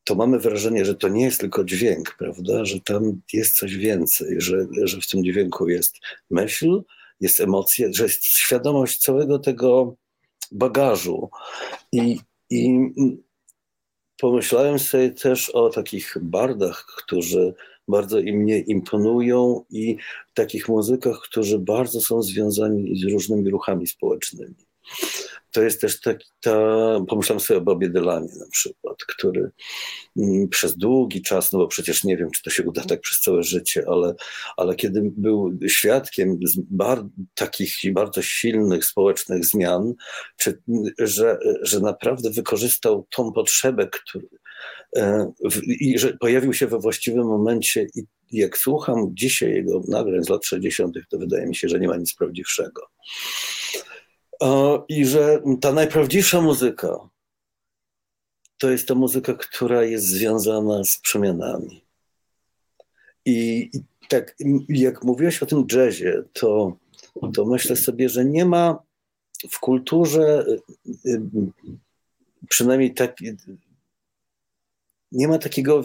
to mamy wrażenie, że to nie jest tylko dźwięk, prawda? Że tam jest coś więcej, że, że w tym dźwięku jest myśl, jest emocja, że jest świadomość całego tego bagażu. I, i pomyślałem sobie też o takich bardach, którzy bardzo im mnie imponują i takich muzykach, którzy bardzo są związani z różnymi ruchami społecznymi. To jest też taki, ta, pomyślam sobie o Bobie Dylanie na przykład, który mm, przez długi czas, no bo przecież nie wiem, czy to się uda tak przez całe życie, ale, ale kiedy był świadkiem bar, takich bardzo silnych społecznych zmian, czy, że, że naprawdę wykorzystał tą potrzebę, który, e, i że pojawił się we właściwym momencie i jak słucham dzisiaj jego nagrań z lat 60., to wydaje mi się, że nie ma nic prawdziwszego. I że ta najprawdziwsza muzyka to jest ta muzyka, która jest związana z przemianami. I, tak, jak mówiłeś o tym jazzie, to, to myślę sobie, że nie ma w kulturze przynajmniej tak, nie ma takiego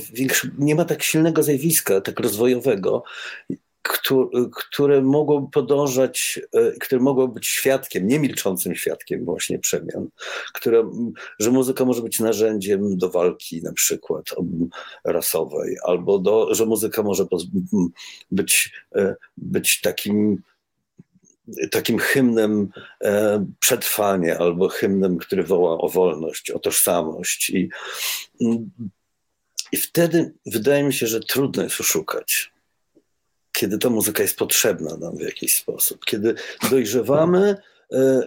nie ma tak silnego zjawiska, tak rozwojowego, które mogło podążać, e, które mogło być świadkiem, niemilczącym świadkiem właśnie przemian, które, że muzyka może być narzędziem do walki na przykład rasowej, albo do, że muzyka może być, e, być takim takim hymnem e, przetrwania albo hymnem, który woła o wolność, o tożsamość. I, i wtedy wydaje mi się, że trudno jest oszukać kiedy ta muzyka jest potrzebna nam w jakiś sposób, kiedy dojrzewamy, e, e,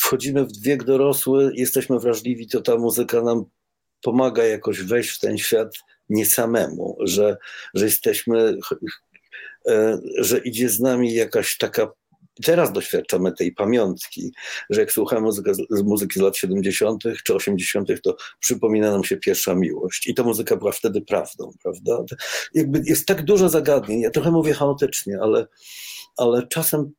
wchodzimy w wiek dorosły, jesteśmy wrażliwi, to ta muzyka nam pomaga jakoś wejść w ten świat nie samemu, że, że jesteśmy, e, że idzie z nami jakaś taka teraz doświadczamy tej pamiątki, że jak słuchamy muzyki, muzyki z lat 70. czy 80., to przypomina nam się pierwsza miłość. I ta muzyka była wtedy prawdą, prawda? Jakby jest tak dużo zagadnień. Ja trochę mówię chaotycznie, ale, ale czasem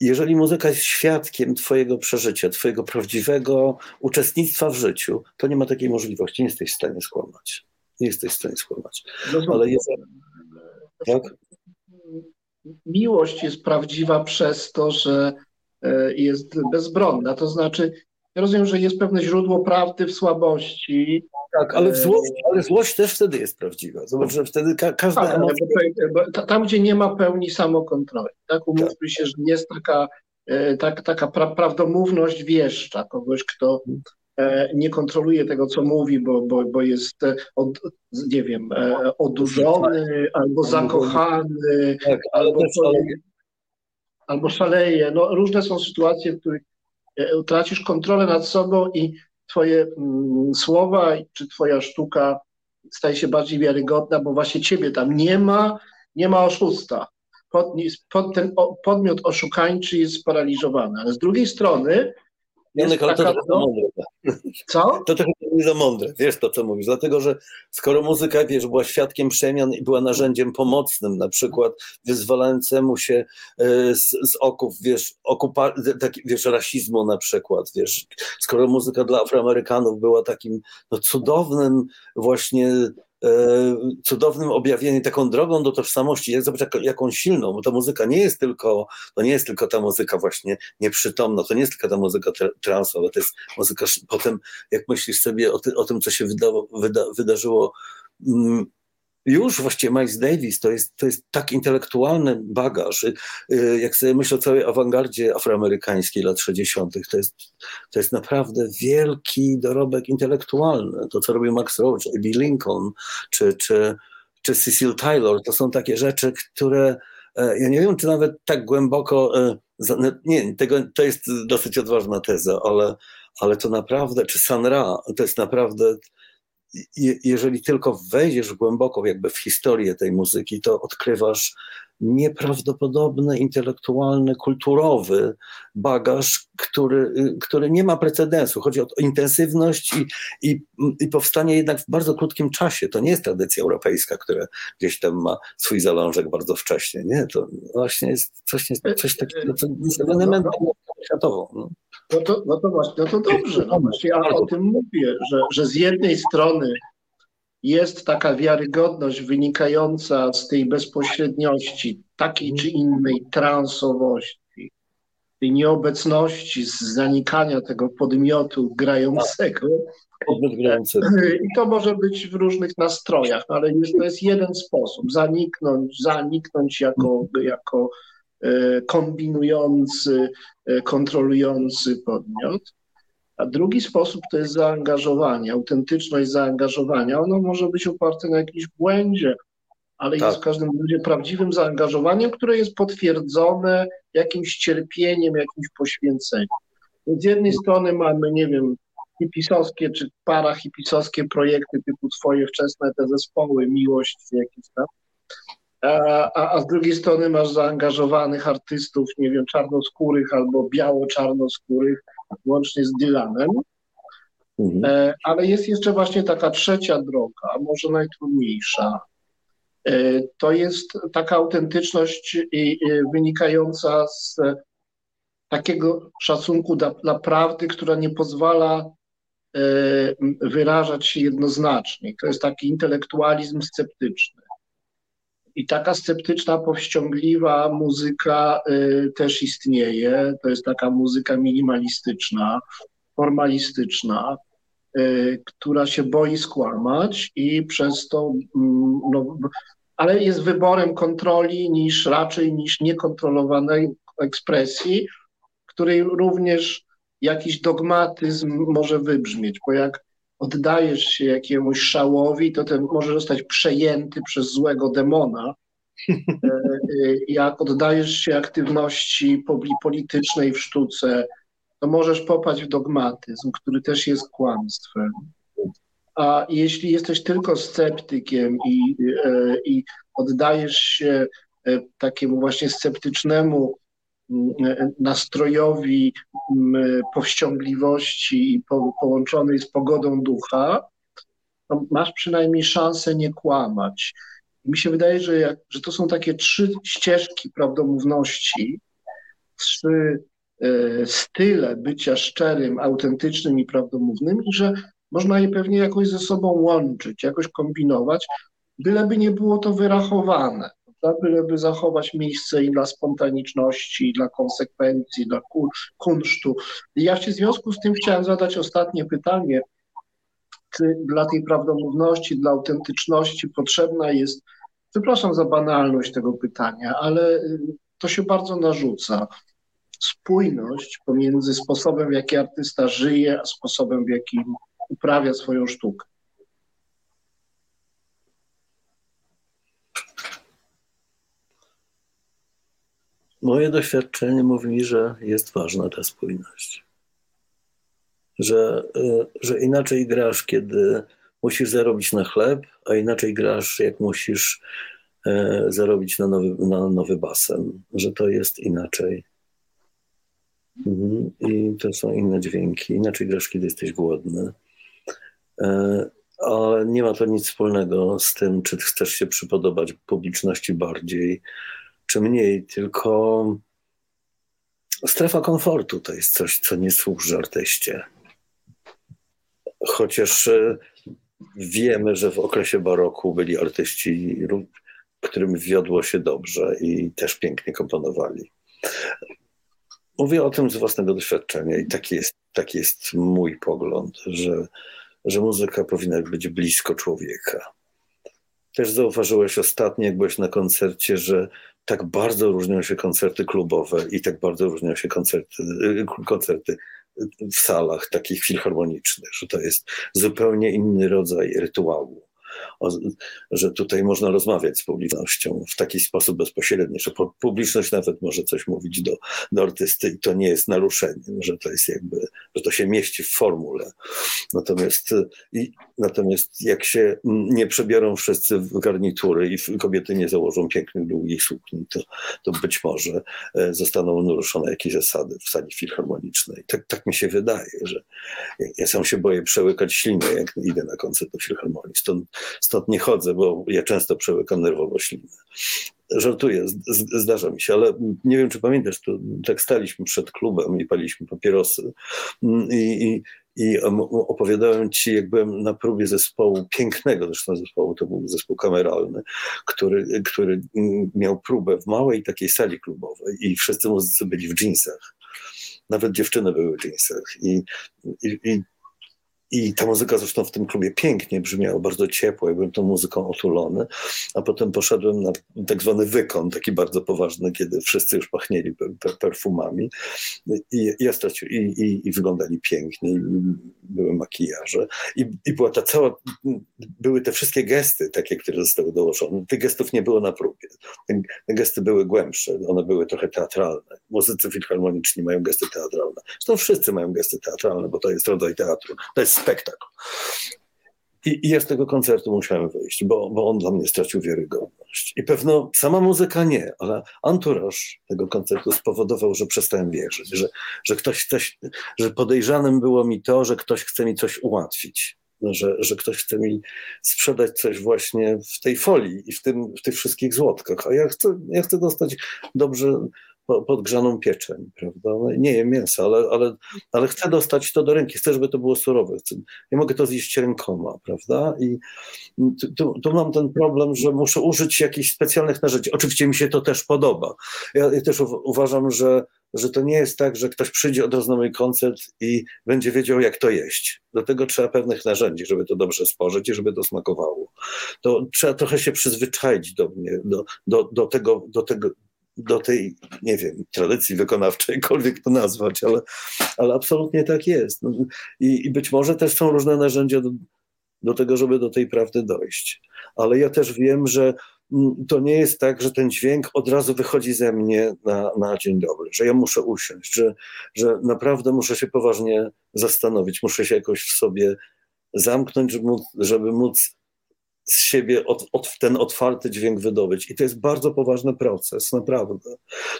jeżeli muzyka jest świadkiem Twojego przeżycia, Twojego prawdziwego uczestnictwa w życiu, to nie ma takiej możliwości. Nie jesteś w stanie skłamać. Nie jesteś w stanie skłamać. Ale jest. Tak? Miłość jest prawdziwa przez to, że e, jest bezbronna. To znaczy, ja rozumiem, że jest pewne źródło prawdy w słabości. Tak, ale, w złość, ale złość też wtedy jest prawdziwa. Zobacz, że wtedy ka każda tak, emocja... Tam, gdzie nie ma pełni samokontroli, tak? Umówmy tak. się, że jest taka, e, tak, taka pra prawdomówność wieszcza, kogoś, kto E, nie kontroluje tego, co mówi, bo, bo, bo jest, e, od, nie wiem, e, odurzony albo zakochany, tak, albo, szaleje. albo szaleje. No, różne są sytuacje, w których tracisz kontrolę nad sobą i twoje mm, słowa czy twoja sztuka staje się bardziej wiarygodna, bo właśnie ciebie tam nie ma, nie ma oszusta. Pod, pod ten podmiot oszukańczy jest sparaliżowany. Ale z drugiej strony Janek, ale to trochę za mądre. Co? To trochę za mądre, wiesz to, co mówisz. Dlatego, że skoro muzyka, wiesz, była świadkiem przemian i była narzędziem pomocnym, na przykład wyzwalającemu się e, z, z oków, wiesz, okupa, tak, wiesz, rasizmu na przykład, wiesz, skoro muzyka dla Afroamerykanów była takim no, cudownym właśnie cudownym objawieniem, taką drogą do tożsamości. Zobacz, jaką silną, bo ta muzyka nie jest tylko, to nie jest tylko ta muzyka właśnie nieprzytomna, to nie jest tylko ta muzyka transowa, to jest muzyka potem, jak myślisz sobie o, ty, o tym, co się wydało, wyda, wydarzyło mm, już właściwie Miles Davis to jest, to jest tak intelektualny bagaż. Y, jak sobie myślę o całej awangardzie afroamerykańskiej lat 60., to jest, to jest naprawdę wielki dorobek intelektualny. To, co robił Max Roach, A.B. Lincoln czy, czy, czy Cecil Taylor, to są takie rzeczy, które e, ja nie wiem, czy nawet tak głęboko. E, nie, tego, to jest dosyć odważna teza, ale, ale to naprawdę, czy San Ra, to jest naprawdę jeżeli tylko wejdziesz głęboko jakby w historię tej muzyki, to odkrywasz nieprawdopodobny, intelektualny, kulturowy bagaż, który, który nie ma precedensu. Chodzi o intensywność i, i, i powstanie jednak w bardzo krótkim czasie. To nie jest tradycja europejska, która gdzieś tam ma swój zalążek bardzo wcześnie. Nie, to właśnie jest coś, coś takiego, co jest elementem światową. No. No to, no to właśnie, no to dobrze. No właśnie ja o tym mówię, że, że z jednej strony jest taka wiarygodność wynikająca z tej bezpośredniości, takiej czy innej transowości, tej nieobecności, z zanikania tego podmiotu grającego. I to może być w różnych nastrojach, ale jest, to jest jeden sposób. Zaniknąć, zaniknąć jako, jako kombinujący, kontrolujący podmiot. A drugi sposób to jest zaangażowanie, autentyczność zaangażowania. Ono może być oparte na jakimś błędzie, ale tak. jest w każdym razie prawdziwym zaangażowaniem, które jest potwierdzone jakimś cierpieniem, jakimś poświęceniem. Z jednej strony mamy, nie wiem, hipisowskie czy parahipisowskie projekty typu twoje wczesne te zespoły, miłość jakieś tam, a, a z drugiej strony masz zaangażowanych artystów, nie wiem, czarnoskórych albo biało-czarnoskórych, łącznie z Dylanem. Mhm. E, ale jest jeszcze właśnie taka trzecia droga, może najtrudniejsza. E, to jest taka autentyczność wynikająca z takiego szacunku dla, dla prawdy, która nie pozwala e, wyrażać się jednoznacznie. To jest taki intelektualizm sceptyczny. I taka sceptyczna, powściągliwa muzyka y, też istnieje. To jest taka muzyka minimalistyczna, formalistyczna, y, która się boi skłamać i przez to, mm, no, ale jest wyborem kontroli niż raczej niż niekontrolowanej ekspresji, której również jakiś dogmatyzm może wybrzmieć, bo jak oddajesz się jakiemuś szałowi, to ten może zostać przejęty przez złego demona. E, e, jak oddajesz się aktywności politycznej w sztuce, to możesz popaść w dogmatyzm, który też jest kłamstwem. A jeśli jesteś tylko sceptykiem i, e, i oddajesz się takiemu właśnie sceptycznemu nastrojowi powściągliwości i po, połączonej z pogodą ducha, to masz przynajmniej szansę nie kłamać. I mi się wydaje, że, jak, że to są takie trzy ścieżki prawdomówności, trzy e, style bycia szczerym, autentycznym i prawdomównym, i że można je pewnie jakoś ze sobą łączyć, jakoś kombinować, byleby nie było to wyrachowane prawda, byleby zachować miejsce i dla spontaniczności, i dla konsekwencji, dla kunsztu. Ja w związku z tym chciałem zadać ostatnie pytanie. Czy dla tej prawdomówności, dla autentyczności potrzebna jest, przepraszam za banalność tego pytania, ale y, to się bardzo narzuca, spójność pomiędzy sposobem, w jaki artysta żyje, a sposobem, w jaki uprawia swoją sztukę. Moje doświadczenie mówi że jest ważna ta spójność. Że, y, że inaczej grasz, kiedy musisz zarobić na chleb, a inaczej grasz, jak musisz e, zarobić na nowy, na nowy basen. Że to jest inaczej. Mhm. I to są inne dźwięki. Inaczej grasz, kiedy jesteś głodny. E, ale nie ma to nic wspólnego z tym, czy chcesz się przypodobać publiczności bardziej, czy mniej, tylko strefa komfortu to jest coś, co nie służy artyście. Chociaż e, wiemy, że w okresie baroku byli artyści, którym wiodło się dobrze i też pięknie komponowali. Mówię o tym z własnego doświadczenia i taki jest, taki jest mój pogląd, że, że muzyka powinna być blisko człowieka. Też zauważyłeś ostatnio, jak byłeś na koncercie, że tak bardzo różnią się koncerty klubowe i tak bardzo różnią się koncerty, y, koncerty w salach takich filharmonicznych, że to jest zupełnie inny rodzaj rytuału że tutaj można rozmawiać z publicznością w taki sposób bezpośredni, że publiczność nawet może coś mówić do, do artysty i to nie jest naruszeniem, że to jest jakby, że to się mieści w formule. Natomiast, i, natomiast jak się nie przebiorą wszyscy w garnitury i kobiety nie założą pięknych, długich sukni, to, to być może e, zostaną naruszone jakieś zasady w sali filharmonicznej. Tak, tak mi się wydaje, że ja sam się boję przełykać ślinę, jak idę na koncert do filharmonii. Stąd Stąd nie chodzę, bo ja często przełykam nerwowo ślinę. Żartuję, zdarza mi się, ale nie wiem, czy pamiętasz, to tak staliśmy przed klubem i paliliśmy papierosy i, i, i opowiadałem ci, jak byłem na próbie zespołu, pięknego zresztą zespołu, to był zespół kameralny, który, który miał próbę w małej takiej sali klubowej i wszyscy muzycy byli w dżinsach. Nawet dziewczyny były w dżinsach. I, i, i i ta muzyka zresztą w tym klubie pięknie brzmiała, bardzo ciepło, ja byłem tą muzyką otulony, a potem poszedłem na tak zwany wykon, taki bardzo poważny, kiedy wszyscy już pachnieli perfumami i, i, i, i wyglądali pięknie, i były makijaże i, i była ta cała, były te wszystkie gesty takie, które zostały dołożone. Tych gestów nie było na próbie. Te gesty były głębsze, one były trochę teatralne. Muzycy filharmoniczni mają gesty teatralne. Zresztą wszyscy mają gesty teatralne, bo to jest rodzaj teatru. To jest spektakl. I, I ja z tego koncertu musiałem wyjść, bo, bo on dla mnie stracił wiarygodność. I pewno sama muzyka nie, ale anturaż tego koncertu spowodował, że przestałem wierzyć, że, że ktoś że podejrzanym było mi to, że ktoś chce mi coś ułatwić. Że, że ktoś chce mi sprzedać coś właśnie w tej folii i w, tym, w tych wszystkich złotkach, a ja chcę, ja chcę dostać dobrze podgrzaną pieczeń, prawda? No, nie jem mięsa, ale, ale, ale chcę dostać to do ręki, chcę, żeby to było surowe. Nie mogę to zjeść rękoma, prawda? I tu, tu mam ten problem, że muszę użyć jakichś specjalnych narzędzi. Oczywiście mi się to też podoba. Ja, ja też uważam, że, że to nie jest tak, że ktoś przyjdzie od razu na mój koncert i będzie wiedział, jak to jeść. Do tego trzeba pewnych narzędzi, żeby to dobrze spożyć i żeby to smakowało. To trzeba trochę się przyzwyczaić do mnie, do, do, do, tego, do, tego, do tej, nie wiem, tradycji wykonawczej, jakkolwiek to nazwać, ale, ale absolutnie tak jest. No, i, I być może też są różne narzędzia do, do tego, żeby do tej prawdy dojść. Ale ja też wiem, że mm, to nie jest tak, że ten dźwięk od razu wychodzi ze mnie na, na dzień dobry, że ja muszę usiąść, że, że naprawdę muszę się poważnie zastanowić, muszę się jakoś w sobie zamknąć, żeby móc, żeby móc z siebie od, od, ten otwarty dźwięk wydobyć. I to jest bardzo poważny proces, naprawdę.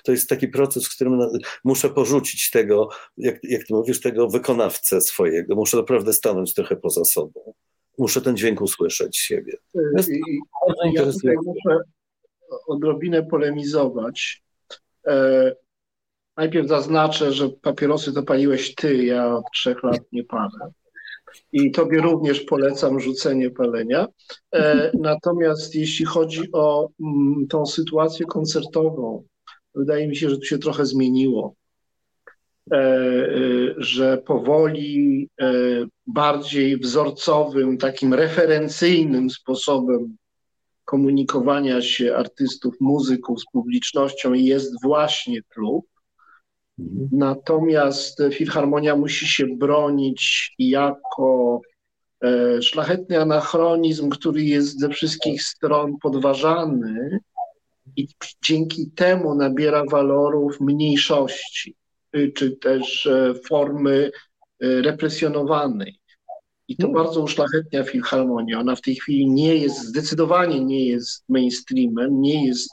To jest taki proces, w którym muszę porzucić tego, jak, jak ty mówisz, tego wykonawcę swojego. Muszę naprawdę stanąć trochę poza sobą. Muszę ten dźwięk usłyszeć siebie. Jest I, ja tutaj muszę odrobinę polemizować. E, najpierw zaznaczę, że papierosy to paliłeś ty, ja od trzech lat nie palę i tobie również polecam rzucenie palenia. E, natomiast jeśli chodzi o mm, tą sytuację koncertową, wydaje mi się, że tu się trochę zmieniło. E, e, że powoli bardziej wzorcowym, takim referencyjnym sposobem komunikowania się artystów, muzyków z publicznością jest właśnie klub. Mhm. Natomiast Filharmonia musi się bronić jako e, szlachetny anachronizm, który jest ze wszystkich stron podważany i dzięki temu nabiera walorów mniejszości, czy też e, formy e, represjonowanej. I to bardzo uszlachetnia Filharmonia. Ona w tej chwili nie jest, zdecydowanie nie jest mainstreamem, nie jest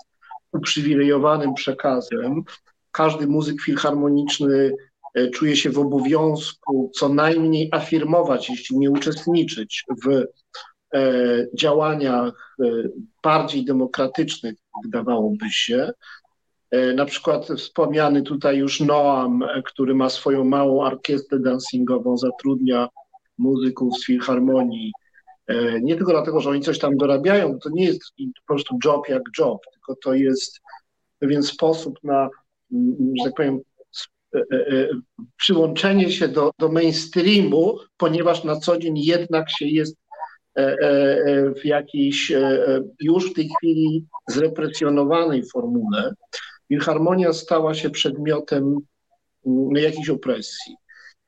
uprzywilejowanym przekazem, każdy muzyk filharmoniczny e, czuje się w obowiązku co najmniej afirmować, jeśli nie uczestniczyć w e, działaniach e, bardziej demokratycznych, wydawałoby się. Na przykład wspomniany tutaj już Noam, który ma swoją małą orkiestrę dancingową, zatrudnia muzyków z filharmonii. Nie tylko dlatego, że oni coś tam dorabiają, to nie jest po prostu job jak job, tylko to jest pewien sposób na że tak powiem, e, e, e, przyłączenie się do, do mainstreamu, ponieważ na co dzień jednak się jest w jakiejś już w tej chwili zrepresjonowanej formule. Filharmonia stała się przedmiotem jakiejś opresji.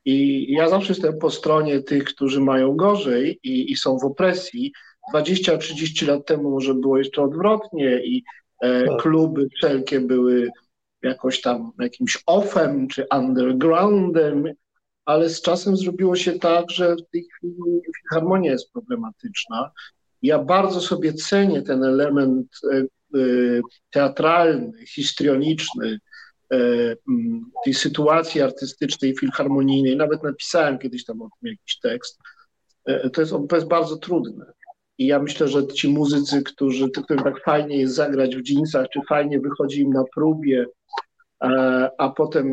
I ja zawsze jestem po stronie tych, którzy mają gorzej i, i są w opresji. 20-30 lat temu może było jeszcze odwrotnie i e, tak. kluby wszelkie były jakoś tam jakimś offem czy undergroundem, ale z czasem zrobiło się tak, że w tej chwili harmonia jest problematyczna. Ja bardzo sobie cenię ten element e, e, teatralny, histrioniczny e, tej sytuacji artystycznej, filharmonijnej. Nawet napisałem kiedyś tam o tym jakiś tekst. To jest, to jest bardzo trudne. I ja myślę, że ci muzycy, którzy, którym tak fajnie jest zagrać w jeansach, czy fajnie wychodzi im na próbie, E, a potem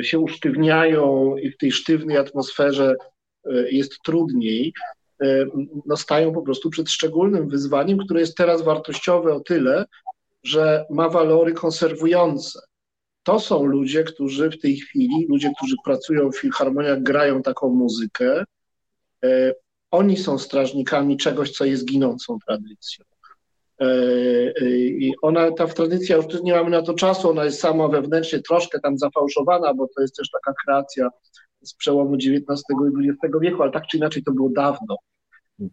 e, się usztywniają i w tej sztywnej atmosferze e, jest trudniej, no stają po prostu przed szczególnym wyzwaniem, które jest teraz wartościowe o tyle, że ma walory konserwujące. To są ludzie, którzy w tej chwili, ludzie, którzy pracują w filharmoniach, grają taką muzykę oni są strażnikami czegoś, co jest ginącą tradycją. I ona, ta tradycja, już nie mamy na to czasu, ona jest sama wewnętrznie troszkę tam zafałszowana, bo to jest też taka kreacja z przełomu XIX i XX wieku, ale tak czy inaczej to było dawno.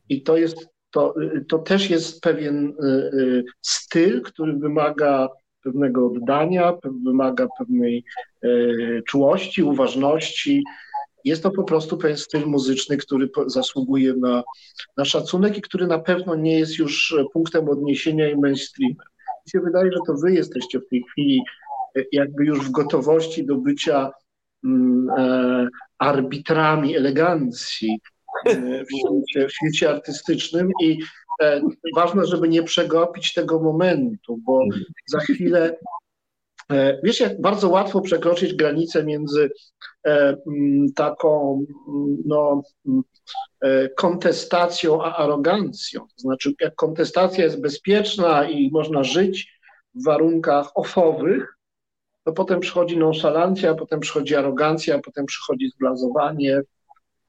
I to jest, to, to też jest pewien styl, który wymaga pewnego oddania, wymaga pewnej czułości, uważności. Jest to po prostu pewien styl muzyczny, który zasługuje na, na szacunek i który na pewno nie jest już punktem odniesienia i mainstreamem. Mi się wydaje, że to wy jesteście w tej chwili jakby już w gotowości do bycia mm, e, arbitrami elegancji e, w świecie, w świecie artystycznym i e, ważne, żeby nie przegapić tego momentu, bo za chwilę e, Wiesz, jak bardzo łatwo przekroczyć granicę między e, taką no, e, kontestacją a arogancją. To znaczy, jak kontestacja jest bezpieczna i można żyć w warunkach ofowych, to potem przychodzi nonszalancja, potem przychodzi arogancja, potem przychodzi zblazowanie,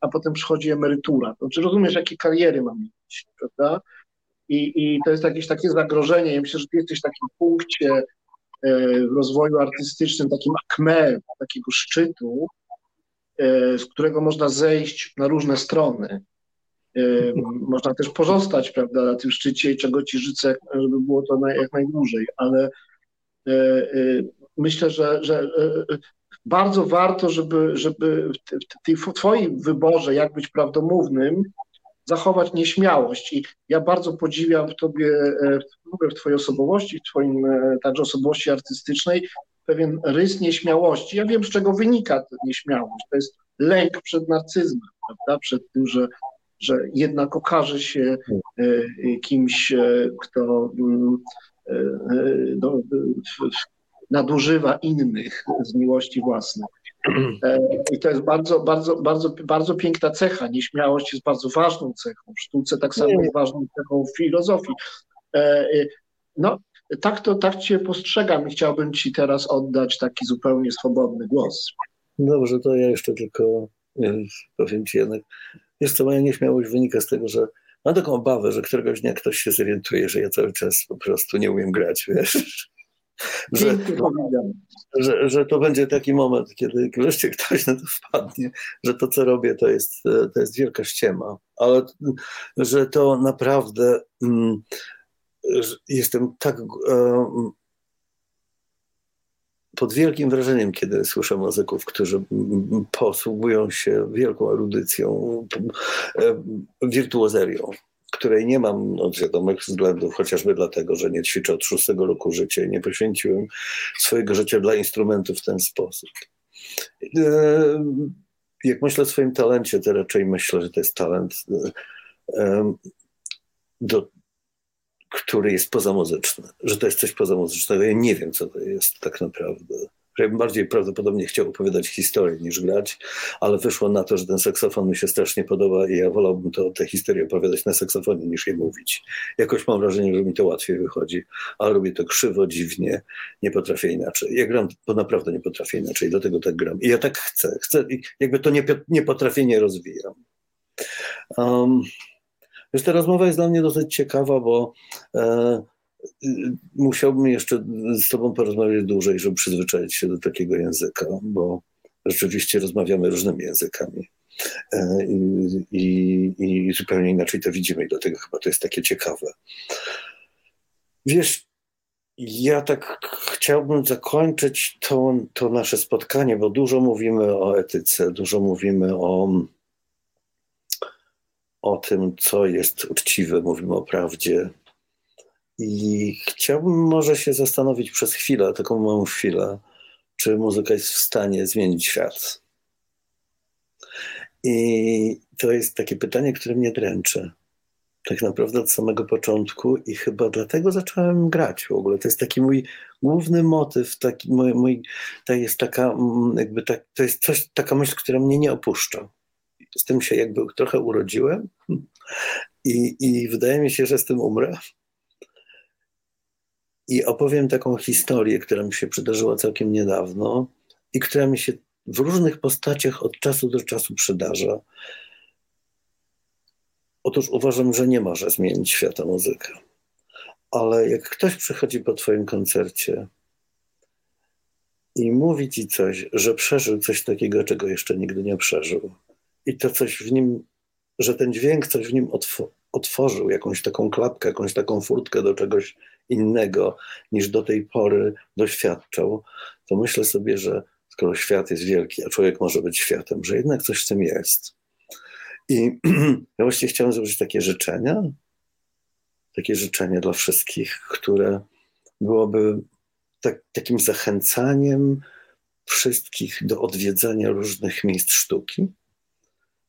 a potem przychodzi emerytura. To znaczy rozumiesz, jakie kariery mam mieć, prawda? I, I to jest jakieś takie zagrożenie. Ja myślę, że ty jesteś w takim punkcie e, w rozwoju artystycznym, takim akme, takiego szczytu, e, z którego można zejść na różne strony. E, można też pozostać, prawda, na tym szczycie czego ci życzę, żeby było to jak najdłużej, ale myślę, że, że bardzo warto, żeby, żeby w Twoim wyborze, jak być prawdomównym, zachować nieśmiałość. I ja bardzo podziwiam w Tobie, w Twojej osobowości, w Twoim także osobowości artystycznej, pewien rys nieśmiałości. Ja wiem, z czego wynika ta nieśmiałość. To jest lęk przed narcyzmem, prawda? przed tym, że, że jednak okaże się kimś, kto no, nadużywa innych z miłości własnej. E, I to jest bardzo, bardzo, bardzo, bardzo piękna cecha. Nieśmiałość jest bardzo ważną cechą. W sztuce tak samo jest ważną cechą w filozofii. E, e, no, tak to tak Cię postrzegam i chciałbym Ci teraz oddać taki zupełnie swobodny głos. Dobrze, to ja jeszcze tylko powiem Ci jednak. Jest co, moja nieśmiałość wynika z tego, że mam taką obawę, że któregoś dnia ktoś się zorientuje, że ja cały czas po prostu nie umiem grać, wiesz? Że, że, że to będzie taki moment, kiedy wreszcie ktoś na to wpadnie, że to, co robię, to jest, to jest wielka ściema, ale że to naprawdę um, jestem tak um, pod wielkim wrażeniem, kiedy słyszę muzyków, którzy posługują się wielką erudycją, wirtuozerią której nie mam no, z wiadomych względów, chociażby dlatego, że nie ćwiczę od szóstego roku życia i nie poświęciłem swojego życia dla instrumentu w ten sposób. E, jak myślę o swoim talencie, to raczej myślę, że to jest talent, e, do, który jest pozamuzyczny, że to jest coś pozamuzycznego. Ja nie wiem, co to jest tak naprawdę że ja bym bardziej prawdopodobnie chciał opowiadać historię niż grać, ale wyszło na to, że ten saksofon mi się strasznie podoba i ja wolałbym to, tę historię opowiadać na saksofonie niż je mówić. Jakoś mam wrażenie, że mi to łatwiej wychodzi, ale robię to krzywo, dziwnie, nie potrafię inaczej. Ja gram, bo naprawdę nie potrafię inaczej, dlatego tak gram. I ja tak chcę, chcę jakby to nie, nie rozwijam. Um, Wiesz, ta rozmowa jest dla mnie dosyć ciekawa, bo e, musiałbym jeszcze z Tobą porozmawiać dłużej, żeby przyzwyczaić się do takiego języka, bo rzeczywiście rozmawiamy różnymi językami. E, I, i, i zupełnie inaczej to widzimy, i dlatego chyba to jest takie ciekawe. Wiesz, ja tak chciałbym zakończyć to, to nasze spotkanie, bo dużo mówimy o etyce, dużo mówimy o, o tym, co jest uczciwe, mówimy o prawdzie, i chciałbym może się zastanowić przez chwilę, taką małą chwilę, czy muzyka jest w stanie zmienić świat. I to jest takie pytanie, które mnie dręczy. Tak naprawdę od samego początku i chyba dlatego zacząłem grać w ogóle. To jest taki mój główny motyw, taki mój, mój to jest taka mm, jakby tak, to jest coś, taka myśl, która mnie nie opuszcza. Z tym się jakby trochę urodziłem i, i wydaje mi się, że z tym umrę. I opowiem taką historię, która mi się przydarzyła całkiem niedawno i która mi się w różnych postaciach od czasu do czasu przydarza. Otóż uważam, że nie może zmienić świata muzyka. Ale jak ktoś przychodzi po Twoim koncercie i mówi Ci coś, że przeżył coś takiego, czego jeszcze nigdy nie przeżył, i to coś w nim, że ten dźwięk coś w nim otworzył, jakąś taką klapkę, jakąś taką furtkę do czegoś innego, niż do tej pory doświadczał, to myślę sobie, że skoro świat jest wielki, a człowiek może być światem, że jednak coś w tym jest. I ja właściwie chciałem złożyć takie życzenia, takie życzenie dla wszystkich, które byłoby tak, takim zachęcaniem wszystkich do odwiedzania różnych miejsc sztuki,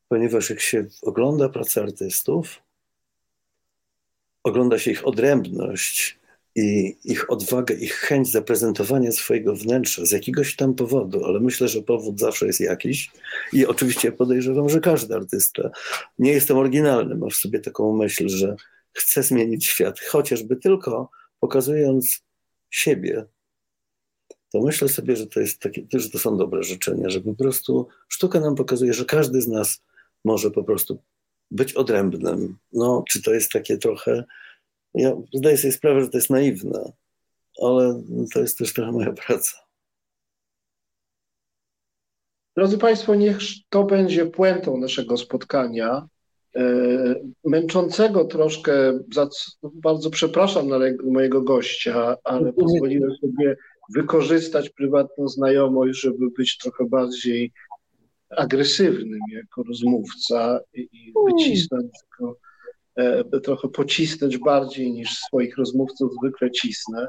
ponieważ jak się ogląda pracę artystów, ogląda się ich odrębność i ich odwagę, ich chęć zaprezentowania swojego wnętrza z jakiegoś tam powodu, ale myślę, że powód zawsze jest jakiś. I oczywiście podejrzewam, że każdy artysta, nie jestem oryginalny, ma w sobie taką myśl, że chce zmienić świat, chociażby tylko pokazując siebie. To myślę sobie, że to, jest takie, że to są dobre życzenia, że po prostu sztuka nam pokazuje, że każdy z nas może po prostu być odrębnym. No, czy to jest takie trochę. Ja zdaję sobie sprawę, że to jest naiwne, ale to jest też trochę moja praca. Drodzy Państwo, niech to będzie puentą naszego spotkania. E, męczącego troszkę, bardzo przepraszam na mojego gościa, ale pozwoliłem sobie wykorzystać prywatną znajomość, żeby być trochę bardziej agresywnym jako rozmówca i wycisnąć tylko, trochę pocisnąć bardziej niż swoich rozmówców zwykle cisnę.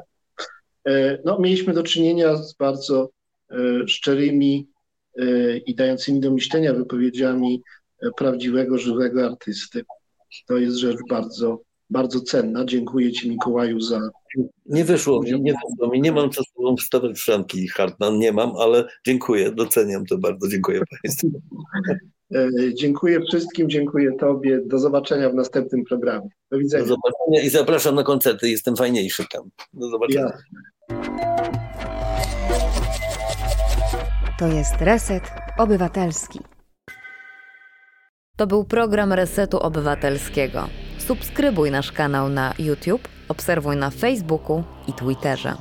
E, no, mieliśmy do czynienia z bardzo e, szczerymi i dającymi do myślenia wypowiedziami prawdziwego, żywego artysty. To jest rzecz bardzo, bardzo cenna. Dziękuję Ci, Mikołaju, za nie wyszło mi, nie wyszło mi. Nie mam co sobą wstawać w szranki Hartman, nie mam, ale dziękuję, doceniam to bardzo. Dziękuję Państwu. E, dziękuję wszystkim, dziękuję Tobie. Do zobaczenia w następnym programie. Do widzenia. Do zobaczenia i zapraszam na koncerty. Jestem fajniejszy tam. Do zobaczenia. Ja. To jest Reset Obywatelski. To był program Resetu Obywatelskiego. Subskrybuj nasz kanał na YouTube, obserwuj na Facebooku i Twitterze.